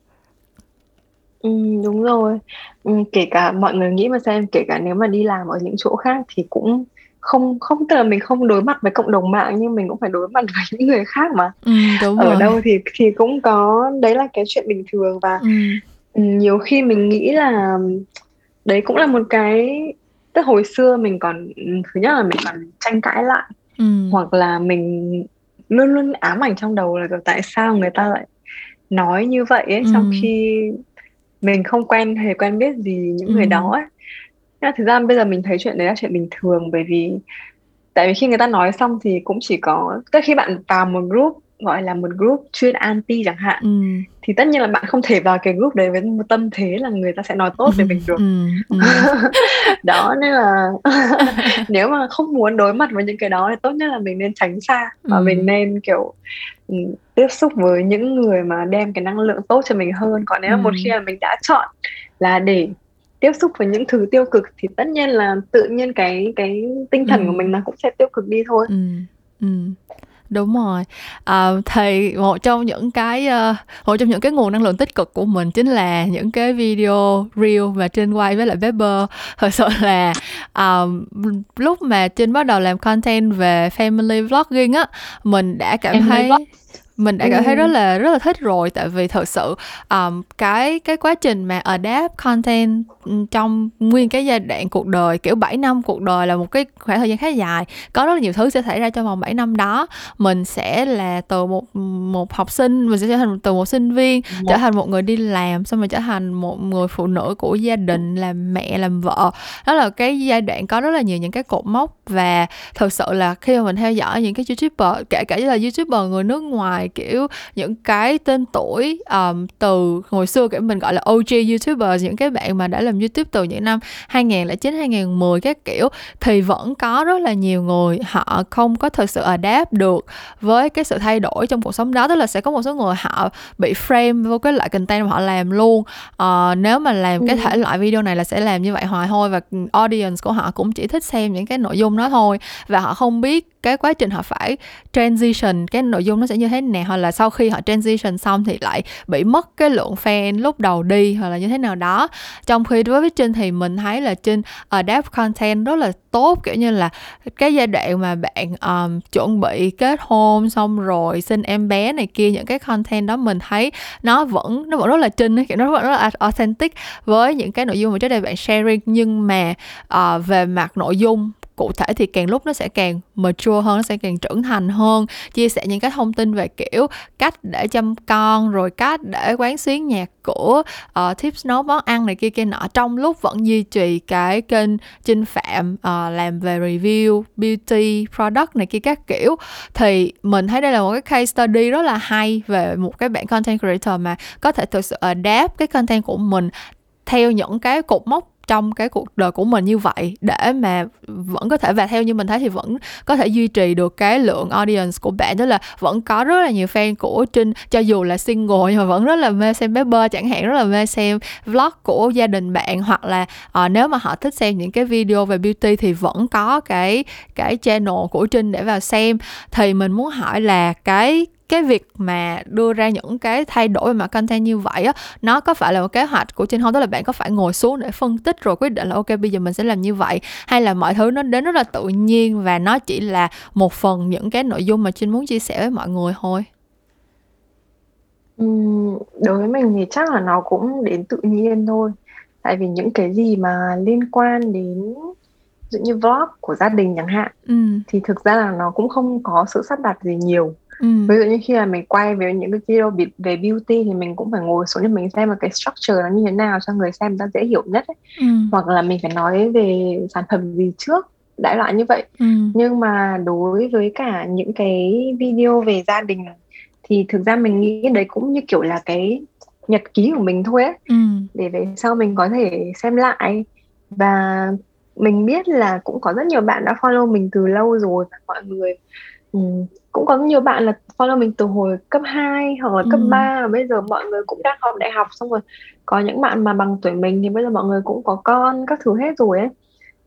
S2: Ừ, đúng rồi. Ừm, kể cả mọi người nghĩ mà xem, kể cả nếu mà đi làm ở những chỗ khác thì cũng không không tức là mình không đối mặt với cộng đồng mạng nhưng mình cũng phải đối mặt với những người khác mà.
S1: Ừm, đúng
S2: Ở
S1: rồi.
S2: đâu thì thì cũng có đấy là cái chuyện bình thường và, Ừm. nhiều khi mình nghĩ là đấy cũng là một cái tức hồi xưa mình còn thứ nhất là mình còn tranh cãi lại ừ. hoặc là mình luôn luôn ám ảnh trong đầu là tại sao người ta lại nói như vậy ấy ừ. trong khi mình không quen hề quen biết gì những ừ. người đó ấy. Nhưng thực ra bây giờ mình thấy chuyện đấy là chuyện bình thường bởi vì tại vì khi người ta nói xong thì cũng chỉ có tức khi bạn vào một group gọi là một group chuyên anti chẳng hạn ừ. thì tất nhiên là bạn không thể vào cái group đấy với một tâm thế là người ta sẽ nói tốt về mình được ừ. Ừ. đó nên là nếu mà không muốn đối mặt với những cái đó thì tốt nhất là mình nên tránh xa và ừ. mình nên kiểu ừ, tiếp xúc với những người mà đem cái năng lượng tốt cho mình hơn còn nếu ừ. một khi là mình đã chọn là để tiếp xúc với những thứ tiêu cực thì tất nhiên là tự nhiên cái cái tinh thần ừ. của mình nó cũng sẽ tiêu cực đi thôi ừ.
S1: Ừ đúng rồi. À, thì một trong những cái uh, một trong những cái nguồn năng lượng tích cực của mình chính là những cái video reel và trên quay với lại Weber. Thật sự là um, lúc mà trên bắt đầu làm content về family vlogging á mình đã cảm thấy mình đã cảm thấy rất là rất là thích rồi tại vì thật sự um, cái cái quá trình mà adapt content trong nguyên cái giai đoạn cuộc đời kiểu 7 năm cuộc đời là một cái khoảng thời gian khá dài. Có rất là nhiều thứ sẽ xảy ra trong vòng 7 năm đó. Mình sẽ là từ một một học sinh mình sẽ trở thành từ một sinh viên một. trở thành một người đi làm xong rồi trở thành một người phụ nữ của gia đình làm mẹ làm vợ. Đó là cái giai đoạn có rất là nhiều những cái cột mốc và thật sự là khi mà mình theo dõi những cái youtuber kể cả là youtuber người nước ngoài kiểu những cái tên tuổi um, từ hồi xưa kiểu mình gọi là OG YouTubers những cái bạn mà đã làm YouTube từ những năm 2009 2010 các kiểu thì vẫn có rất là nhiều người họ không có thực sự adapt được với cái sự thay đổi trong cuộc sống đó tức là sẽ có một số người họ bị frame vô cái loại content mà họ làm luôn uh, nếu mà làm cái ừ. thể loại video này là sẽ làm như vậy hoài thôi và audience của họ cũng chỉ thích xem những cái nội dung đó thôi. Và họ không biết cái quá trình họ phải transition cái nội dung nó sẽ như thế nào hoặc là sau khi họ transition xong thì lại bị mất cái lượng fan lúc đầu đi hoặc là như thế nào đó. Trong khi đối với Trinh thì mình thấy là Trinh ờ, adapt content rất là tốt kiểu như là cái giai đoạn mà bạn um, chuẩn bị kết hôn xong rồi sinh em bé này kia những cái content đó mình thấy nó vẫn nó vẫn rất là Trinh kiểu nó vẫn rất là authentic với những cái nội dung mà trước đây bạn sharing. Nhưng mà uh, về mặt nội dung cụ thể thì càng lúc nó sẽ càng mature hơn nó sẽ càng trưởng thành hơn. Chia sẻ những cái thông tin về kiểu cách để chăm con rồi cách để quán xuyến nhạc của uh, ờ, tips nấu món ăn này kia kia nọ. Trong lúc vẫn duy trì cái kênh trinh phạm uh, làm về review beauty product này kia các kiểu thì mình thấy đây là một cái case study rất là hay về một cái bạn content creator mà có thể thực sự adapt cái content của mình theo những cái cột mốc trong cái cuộc đời của mình như vậy để mà vẫn có thể và theo như mình thấy thì vẫn có thể duy trì được cái lượng audience của bạn. Tức là vẫn có rất là nhiều fan của Trinh cho dù là single nhưng mà vẫn rất là mê xem bé bơ chẳng hạn rất là mê xem vlog của gia đình bạn. Hoặc là uh, nếu mà họ thích xem những cái video về beauty thì vẫn có cái cái channel của Trinh để vào xem. Thì mình muốn hỏi là cái cái việc mà đưa ra những cái thay đổi về mặt content như vậy á nó có phải là một kế hoạch của trên không tức là bạn có phải ngồi xuống để phân tích rồi quyết định là ok bây giờ mình sẽ làm như vậy? Hay là mọi thứ nó đến rất là tự nhiên và nó chỉ là một phần những cái nội dung mà Trinh muốn chia sẻ với mọi người thôi?
S2: Đối với mình thì chắc là nó cũng đến tự nhiên thôi. Tại vì những cái gì mà liên quan đến dụ như vlog của gia đình chẳng hạn ừ. thì thực ra là nó cũng không có sự sắp đặt gì nhiều Ừ. ví dụ như khi mà mình quay về những cái video về beauty thì mình cũng phải ngồi xuống để mình xem là cái structure nó như thế nào cho người xem ta dễ hiểu nhất ấy. Ừ. hoặc là mình phải nói về sản phẩm gì trước đại loại như vậy ừ. nhưng mà đối với cả những cái video về gia đình thì thực ra mình nghĩ đấy cũng như kiểu là cái nhật ký của mình thôi ấy ừ. để về sau mình có thể xem lại và mình biết là cũng có rất nhiều bạn đã follow mình từ lâu rồi và mọi người um, cũng có nhiều bạn là follow mình từ hồi cấp 2 hoặc là cấp ừ. 3 và bây giờ mọi người cũng đang học đại học xong rồi có những bạn mà bằng tuổi mình thì bây giờ mọi người cũng có con các thứ hết rồi ấy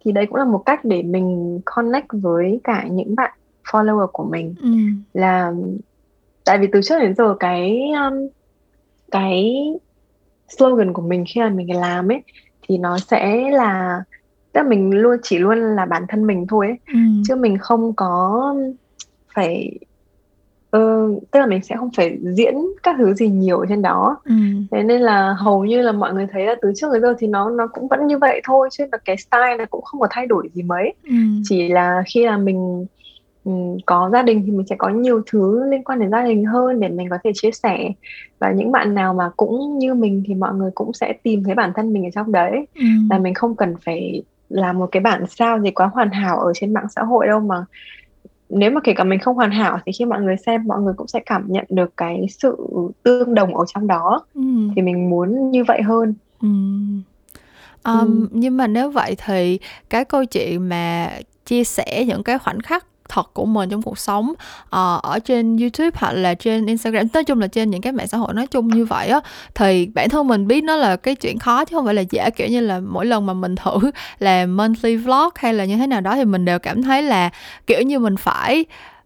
S2: thì đấy cũng là một cách để mình connect với cả những bạn follower của mình ừ. là tại vì từ trước đến giờ cái um, cái slogan của mình khi mà mình làm ấy thì nó sẽ là tức là mình luôn chỉ luôn là bản thân mình thôi ấy ừ. chứ mình không có phải ừ, tức là mình sẽ không phải diễn các thứ gì nhiều ở trên đó
S1: ừ.
S2: thế nên là hầu như là mọi người thấy là từ trước đến giờ thì nó nó cũng vẫn như vậy thôi chứ là cái style này cũng không có thay đổi gì mấy
S1: ừ.
S2: chỉ là khi là mình có gia đình thì mình sẽ có nhiều thứ liên quan đến gia đình hơn để mình có thể chia sẻ và những bạn nào mà cũng như mình thì mọi người cũng sẽ tìm thấy bản thân mình ở trong đấy
S1: ừ.
S2: là mình không cần phải làm một cái bản sao gì quá hoàn hảo ở trên mạng xã hội đâu mà nếu mà kể cả mình không hoàn hảo thì khi mọi người xem mọi người cũng sẽ cảm nhận được cái sự tương đồng ở trong đó
S1: ừ.
S2: thì mình muốn như vậy hơn
S1: ừ. Um, ừ. nhưng mà nếu vậy thì cái câu chuyện mà chia sẻ những cái khoảnh khắc thật của mình trong cuộc sống. Uh, ở trên YouTube hoặc là trên Instagram nói chung là trên những cái mạng xã hội nói chung như vậy á thì bản thân mình biết nó là cái chuyện khó chứ không phải là dễ kiểu như là mỗi lần mà mình thử làm monthly vlog hay là như thế nào đó thì mình đều cảm thấy là kiểu như mình phải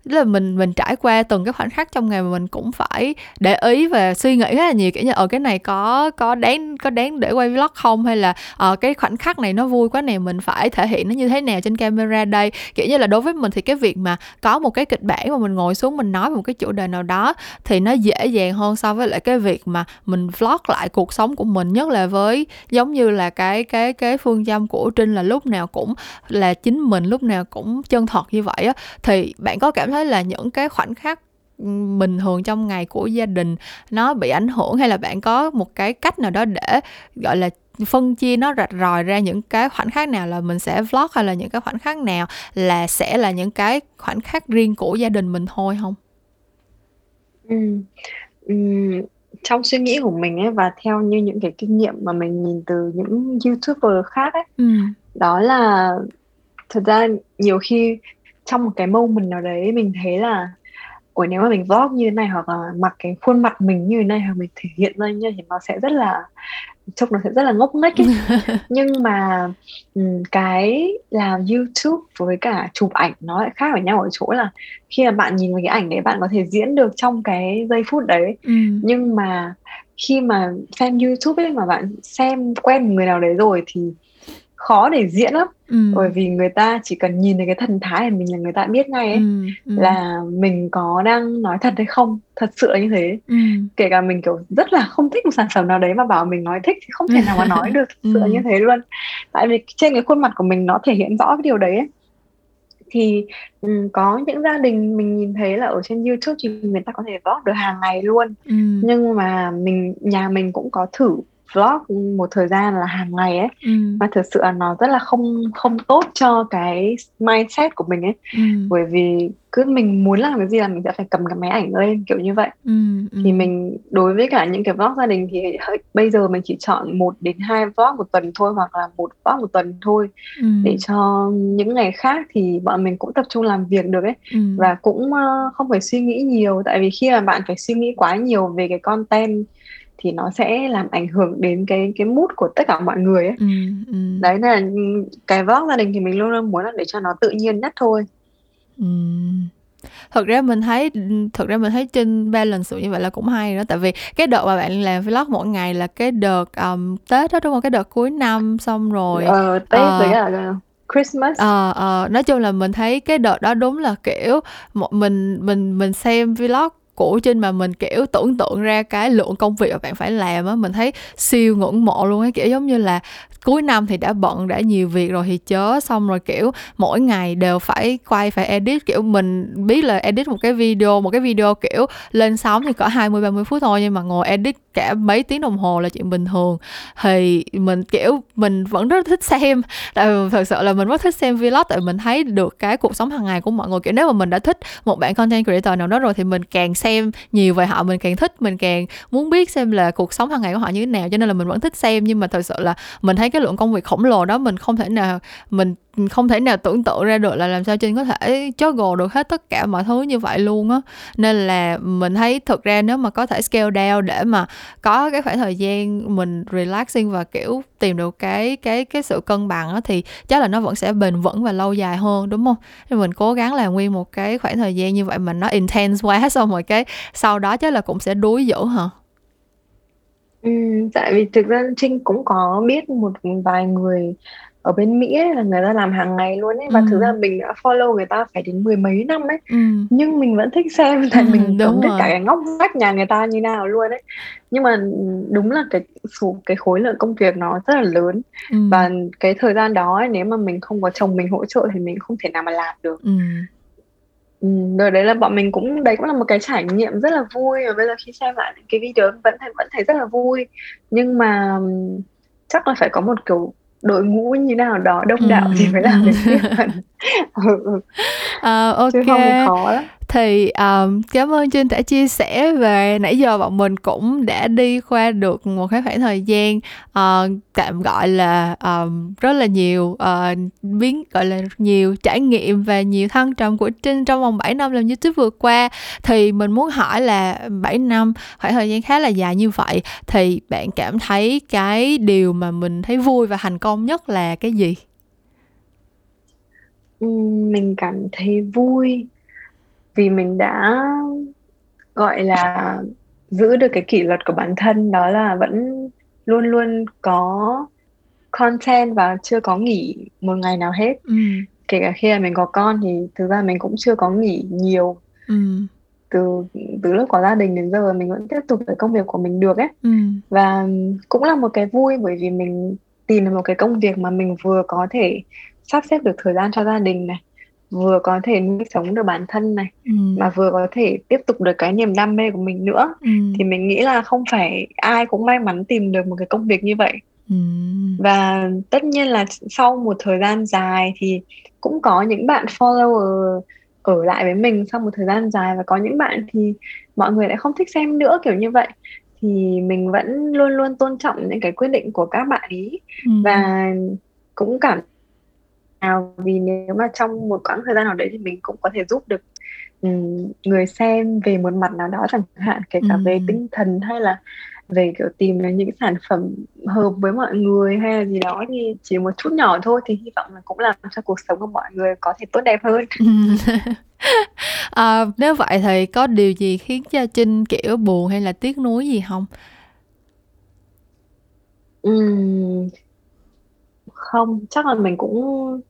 S1: tức là mình mình trải qua từng cái khoảnh khắc trong ngày mà mình cũng phải để ý và suy nghĩ rất là nhiều, kiểu như ở cái này có có đáng có đáng để quay vlog không? Hay là ở cái khoảnh khắc này nó vui quá này mình phải thể hiện nó như thế nào trên camera đây? Kiểu như là đối với mình thì cái việc mà có một cái kịch bản mà mình ngồi xuống mình nói một cái chủ đề nào đó thì nó dễ dàng hơn so với lại cái việc mà mình vlog lại cuộc sống của mình, nhất là với giống như là cái cái cái phương châm của trinh là lúc nào cũng là chính mình, lúc nào cũng chân thật như vậy á. Thì bạn có cảm thấy là những cái khoảnh khắc bình thường trong ngày của gia đình nó bị ảnh hưởng hay là bạn có một cái cách nào đó để gọi là phân chia nó rạch ròi ra những cái khoảnh khắc nào là mình sẽ vlog hay là những cái khoảnh khắc nào là sẽ là những cái khoảnh khắc riêng của gia đình mình thôi không?
S2: Ừ. Ừ. Trong suy nghĩ của mình ấy và theo như những cái kinh nghiệm mà mình nhìn từ những youtuber khác ấy, ừ. đó là thật ra nhiều khi trong một cái moment nào đấy mình thấy là ủa nếu mà mình vlog như thế này hoặc là mặc cái khuôn mặt mình như thế này hoặc mình thể hiện ra như thì nó sẽ rất là trông nó sẽ rất là ngốc nghếch ấy. nhưng mà cái làm YouTube với cả chụp ảnh nó lại khác ở nhau ở chỗ là khi mà bạn nhìn vào cái ảnh đấy bạn có thể diễn được trong cái giây phút đấy ừ. nhưng mà khi mà xem YouTube ấy mà bạn xem quen một người nào đấy rồi thì khó để diễn lắm ừ. bởi vì người ta chỉ cần nhìn thấy cái thần thái của mình là người ta biết ngay ấy ừ. Ừ. là mình có đang nói thật hay không thật sự là như thế ừ. kể cả mình kiểu rất là không thích một sản phẩm nào đấy mà bảo mình nói thích thì không thể nào mà nói được thật sự là như thế luôn tại vì trên cái khuôn mặt của mình nó thể hiện rõ cái điều đấy ấy thì um, có những gia đình mình nhìn thấy là ở trên YouTube thì người ta có thể vlog được hàng ngày luôn ừ. nhưng mà mình nhà mình cũng có thử vlog một thời gian là hàng ngày ấy ừ. và thực sự là nó rất là không không tốt cho cái mindset của mình ấy ừ. bởi vì cứ mình muốn làm cái gì là mình sẽ phải cầm cái máy ảnh lên kiểu như vậy ừ, ừ. thì mình đối với cả những cái vlog gia đình thì bây giờ mình chỉ chọn một đến hai vlog một tuần thôi hoặc là một vlog một tuần thôi ừ. để cho những ngày khác thì bọn mình cũng tập trung làm việc được ấy ừ. và cũng uh, không phải suy nghĩ nhiều tại vì khi mà bạn phải suy nghĩ quá nhiều về cái content thì nó sẽ làm ảnh hưởng đến cái cái mood của tất cả mọi người ấy. Ừ, ừ. Đấy là cái vlog gia đình thì mình luôn luôn muốn là để cho nó tự nhiên nhất thôi.
S1: Ừ. Thật ra mình thấy thật ra mình thấy trên balance như vậy là cũng hay đó tại vì cái đợt mà bạn làm vlog mỗi ngày là cái đợt um, Tết đó đúng không? Cái đợt cuối năm xong rồi.
S2: Ờ Tết uh, với cả Christmas.
S1: Ờ ờ nói chung là mình thấy cái đợt đó đúng là kiểu mình mình mình xem vlog của trên mà mình, kiểu, tưởng tượng ra cái lượng công việc mà bạn phải làm á, mình thấy siêu ngưỡng mộ luôn ấy kiểu giống như là cuối năm thì đã bận đã nhiều việc rồi thì chớ, xong rồi, kiểu, mỗi ngày đều phải quay, phải edit, kiểu, mình biết là edit một cái video, một cái video, kiểu, lên sóng thì có 20 30 phút thôi nhưng mà ngồi edit cả mấy tiếng đồng hồ là chuyện bình thường. Thì mình, kiểu, mình vẫn rất thích xem, tại vì thật sự là mình rất thích xem vlog tại mình thấy được cái cuộc sống hàng ngày của mọi người. Kiểu, nếu mà mình đã thích một bạn content creator nào đó rồi thì mình càng xem nhiều về họ, mình càng thích, mình càng muốn biết xem là cuộc sống hàng ngày của họ như thế nào, cho nên là mình vẫn thích xem. Nhưng mà thật sự là mình thấy cái lượng công việc khổng lồ đó mình không thể nào, mình không thể nào tưởng tượng ra được là làm sao trên có thể juggle được hết tất cả mọi thứ như vậy luôn á. Nên là mình thấy thực ra nếu mà có thể scale down để mà có cái khoảng thời gian mình relaxing và, kiểu, tìm được cái cái cái sự cân bằng á, thì chắc là nó vẫn sẽ bền vững và lâu dài hơn, đúng không? Nên mình cố gắng làm nguyên một cái khoảng thời gian như vậy mà nó intense quá, xong rồi cái sau đó chắc là cũng sẽ đuối dữ hả?
S2: Ừ, tại vì thực ra Trinh cũng có biết một vài người ở bên Mỹ ấy, là người ta làm hàng ngày luôn ấy và ừ. thực ra mình đã follow người ta phải đến mười mấy năm ấy ừ. nhưng mình vẫn thích xem tại ừ, mình đúng biết cả cái ngóc ngách nhà người ta như nào luôn ấy nhưng mà đúng là cái số cái khối lượng công việc nó rất là lớn ừ. và cái thời gian đó ấy, nếu mà mình không có chồng mình hỗ trợ thì mình không thể nào mà làm được ừ. Ừ, rồi đấy là bọn mình cũng đấy cũng là một cái trải nghiệm rất là vui. Và bây giờ khi xem lại những cái video vẫn thấy vẫn thấy rất là vui. Nhưng mà chắc là phải có một kiểu đội ngũ như nào đó đông đảo ừ. thì mới làm được tiếp ừ, ừ.
S1: Uh, ok Chứ không thì khó lắm thì um, cảm ơn Trinh đã chia sẻ về nãy giờ bọn mình cũng đã đi qua được một cái khoảng thời gian uh, tạm gọi là um, rất là nhiều uh, biến gọi là nhiều trải nghiệm và nhiều thăng trầm của Trinh trong vòng 7 năm làm YouTube vừa qua thì mình muốn hỏi là 7 năm khoảng thời gian khá là dài như vậy thì bạn cảm thấy cái điều mà mình thấy vui và thành công nhất là cái gì?
S2: mình cảm thấy vui vì mình đã gọi là giữ được cái kỷ luật của bản thân đó là vẫn luôn luôn có content và chưa có nghỉ một ngày nào hết ừ. kể cả khi là mình có con thì thực ra mình cũng chưa có nghỉ nhiều ừ. từ từ lúc có gia đình đến giờ mình vẫn tiếp tục cái công việc của mình được ấy ừ. và cũng là một cái vui bởi vì mình tìm được một cái công việc mà mình vừa có thể sắp xếp được thời gian cho gia đình này vừa có thể nuôi sống được bản thân này ừ. mà vừa có thể tiếp tục được cái niềm đam mê của mình nữa ừ. thì mình nghĩ là không phải ai cũng may mắn tìm được một cái công việc như vậy ừ. và tất nhiên là sau một thời gian dài thì cũng có những bạn follower ở lại với mình sau một thời gian dài và có những bạn thì mọi người lại không thích xem nữa kiểu như vậy thì mình vẫn luôn luôn tôn trọng những cái quyết định của các bạn ý ừ. và cũng cảm nào vì nếu mà trong một quãng thời gian nào đấy thì mình cũng có thể giúp được um, người xem về một mặt nào đó chẳng hạn kể cả ừ. về tinh thần hay là về kiểu tìm những sản phẩm hợp với mọi người hay là gì đó thì chỉ một chút nhỏ thôi thì hy vọng là cũng làm cho cuộc sống của mọi người có thể tốt đẹp hơn.
S1: À, nếu vậy thì có điều gì khiến cho trinh kiểu buồn hay là tiếc nuối gì không?
S2: Uhm, không chắc là mình cũng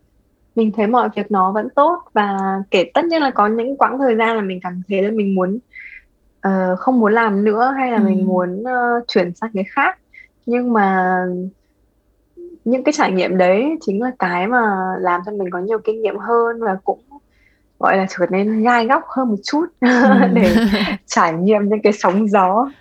S2: mình thấy mọi việc nó vẫn tốt và kể tất nhiên là có những quãng thời gian là mình cảm thấy là mình muốn uh, không muốn làm nữa hay là ừ. mình muốn uh, chuyển sang cái khác nhưng mà những cái trải nghiệm đấy chính là cái mà làm cho mình có nhiều kinh nghiệm hơn và cũng gọi là trở nên gai góc hơn một chút ừ. để trải nghiệm những cái sóng gió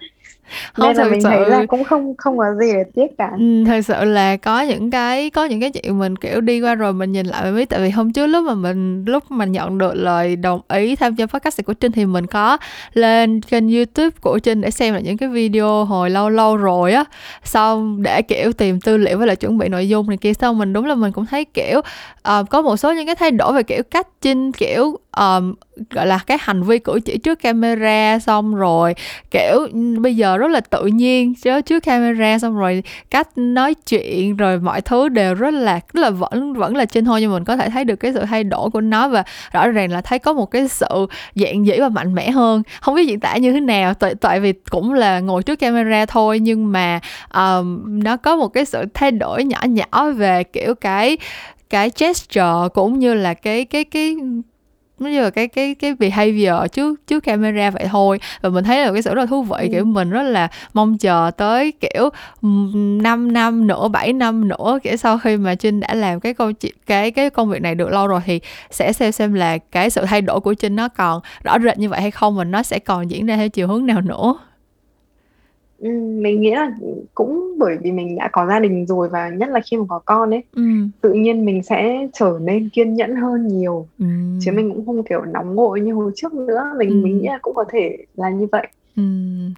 S2: không nên là mình sự... thấy là cũng không không có gì để tiếc cả.
S1: Ừ, thật sự là có những cái có những cái chuyện mình kiểu đi qua rồi mình nhìn lại mình biết. Tại vì hôm trước lúc mà mình lúc mà nhận được lời đồng ý tham gia podcast của Trinh thì mình có lên kênh YouTube của Trinh để xem là những cái video hồi lâu lâu rồi á. Xong để kiểu tìm tư liệu với lại chuẩn bị nội dung này kia. Xong mình đúng là mình cũng thấy kiểu uh, có một số những cái thay đổi về kiểu cách Trinh kiểu um, gọi là cái hành vi cử chỉ trước camera xong rồi kiểu bây giờ rất là tự nhiên chứ trước camera xong rồi cách nói chuyện rồi mọi thứ đều rất là rất là vẫn vẫn là trên thôi nhưng mình có thể thấy được cái sự thay đổi của nó và rõ ràng là thấy có một cái sự dạng dĩ và mạnh mẽ hơn. Không biết diễn tả như thế nào tại tại vì cũng là ngồi trước camera thôi nhưng mà um, nó có một cái sự thay đổi nhỏ nhỏ về kiểu cái cái gesture cũng như là cái cái cái nó như là cái cái cái behavior trước trước camera vậy thôi và mình thấy là cái sự rất là thú vị ừ. kiểu mình rất là mong chờ tới kiểu 5 năm nữa 7 năm nữa kiểu sau khi mà Trinh đã làm cái câu chuyện cái cái công việc này được lâu rồi thì sẽ xem xem là cái sự thay đổi của Trinh nó còn rõ rệt như vậy hay không và nó sẽ còn diễn ra theo chiều hướng nào nữa
S2: mình nghĩ là cũng bởi vì mình đã có gia đình rồi và nhất là khi mà có con ấy, Ừm. tự nhiên mình sẽ trở nên kiên nhẫn hơn nhiều, chứ mình cũng không, kiểu, nóng vội như hồi trước nữa, mình mình nghĩ là cũng có thể là như vậy.
S1: Ừm.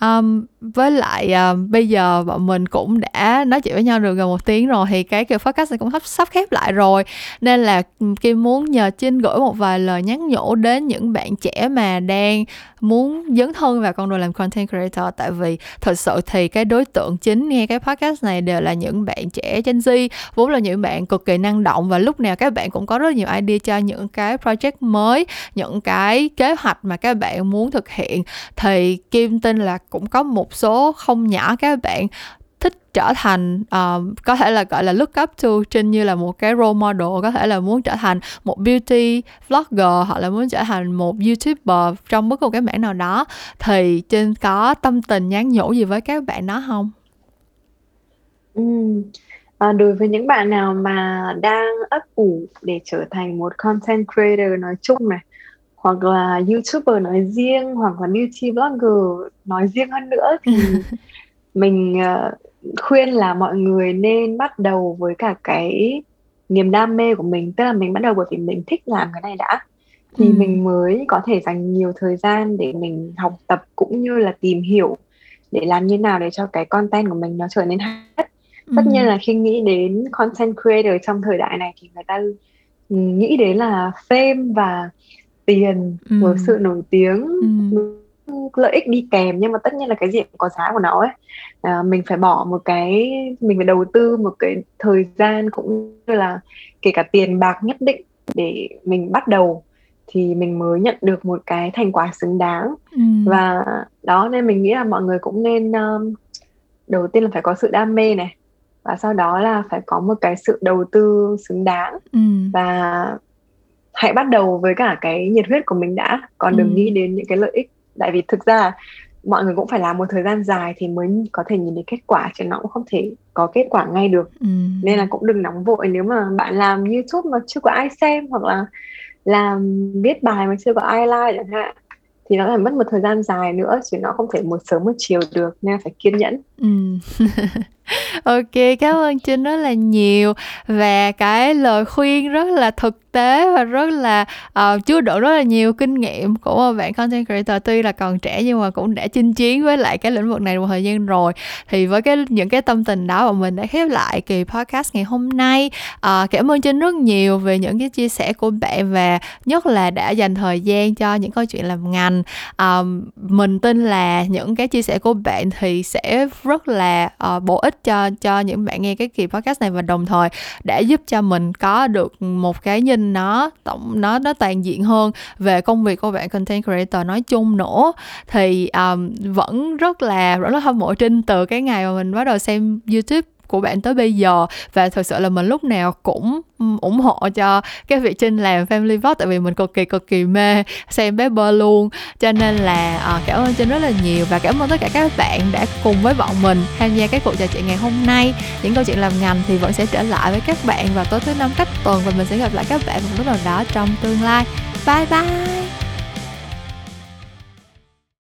S1: Um, với lại uh, bây giờ bọn mình cũng đã nói chuyện với nhau được gần một tiếng rồi thì cái kiểu podcast này cũng sắp sắp khép lại rồi. Nên là Kim muốn nhờ Trinh gửi một vài lời nhắn nhủ đến những bạn trẻ mà đang muốn dấn thân vào con đường làm content creator. Tại vì thật sự thì cái đối tượng chính nghe cái podcast này đều là những bạn trẻ Gen Z vốn là những bạn cực kỳ năng động và lúc nào các bạn cũng có rất nhiều idea cho những cái project mới những cái kế hoạch mà các bạn muốn thực hiện. Thì Kim tin là cũng có một số không nhỏ các bạn thích trở thành uh, có thể là gọi là look up to trên như là một cái role model có thể là muốn trở thành một beauty vlogger hoặc là muốn trở thành một youtuber trong bất cứ một cái mảng nào đó thì trên có tâm tình nhắn nhủ gì với các bạn đó không?
S2: Ừ. À, đối với những bạn nào mà đang ấp ủ để trở thành một content creator nói chung này hoặc là youtuber nói riêng hoặc là beauty blogger nói riêng hơn nữa thì mình uh, khuyên là mọi người nên bắt đầu với cả cái niềm đam mê của mình tức là mình bắt đầu bởi vì mình thích làm cái này đã thì ừ. mình mới có thể dành nhiều thời gian để mình học tập cũng như là tìm hiểu để làm như nào để cho cái content của mình nó trở nên hay nhất tất ừ. nhiên là khi nghĩ đến content creator trong thời đại này thì người ta nghĩ đến là fame và tiền ừ. rồi sự nổi tiếng ừ. lợi ích đi kèm nhưng mà tất nhiên là cái gì cũng có giá của nó ấy à, mình phải bỏ một cái mình phải đầu tư một cái thời gian cũng như là kể cả tiền bạc nhất định để mình bắt đầu thì mình mới nhận được một cái thành quả xứng đáng ừ. và đó nên mình nghĩ là mọi người cũng nên um, đầu tiên là phải có sự đam mê này và sau đó là phải có một cái sự đầu tư xứng đáng ừ. và hãy bắt đầu với cả cái nhiệt huyết của mình đã còn đừng ừ. nghĩ đến những cái lợi ích tại vì thực ra mọi người cũng phải làm một thời gian dài thì mới có thể nhìn thấy kết quả chứ nó cũng không thể có kết quả ngay được ừ. nên là cũng đừng nóng vội nếu mà bạn làm youtube mà chưa có ai xem hoặc là làm viết bài mà chưa có ai like chẳng hạn thì nó phải mất một thời gian dài nữa chứ nó không thể một sớm một chiều được nên phải kiên nhẫn ừ.
S1: ok cảm ơn trinh rất là nhiều và cái lời khuyên rất là thực tế và rất là uh, chứa đựng rất là nhiều kinh nghiệm của một bạn content creator. Tuy là còn trẻ nhưng mà cũng đã chinh chiến với lại cái lĩnh vực này một thời gian rồi. Thì với cái những cái tâm tình đó bọn mình đã khép lại kỳ podcast ngày hôm nay uh, cảm ơn trinh rất nhiều về những cái chia sẻ của bạn và nhất là đã dành thời gian cho những câu chuyện làm ngành. Uh, mình tin là những cái chia sẻ của bạn thì sẽ rất là uh, bổ ích cho cho những bạn nghe cái kỳ podcast này và đồng thời để giúp cho mình có được một cái nhìn nó tổng nó nó toàn diện hơn về công việc của bạn content creator nói chung nữa. Thì um, vẫn rất là rất là hâm mộ trinh từ cái ngày mà mình bắt đầu xem youtube của bạn tới bây giờ. Và thật sự là mình lúc nào cũng ừ, ủng hộ cho cái việc Trinh làm family vlog tại vì mình cực kỳ cực kỳ mê xem bé bơ luôn. Cho nên là à, cảm ơn Trinh rất là nhiều và cảm ơn tất cả các bạn đã cùng với bọn mình tham gia cái cuộc trò chuyện ngày hôm nay. Những câu chuyện làm ngành thì vẫn sẽ trở lại với các bạn vào tối thứ năm cách tuần và mình sẽ gặp lại các bạn một lúc nào đó trong tương lai. Bye bye!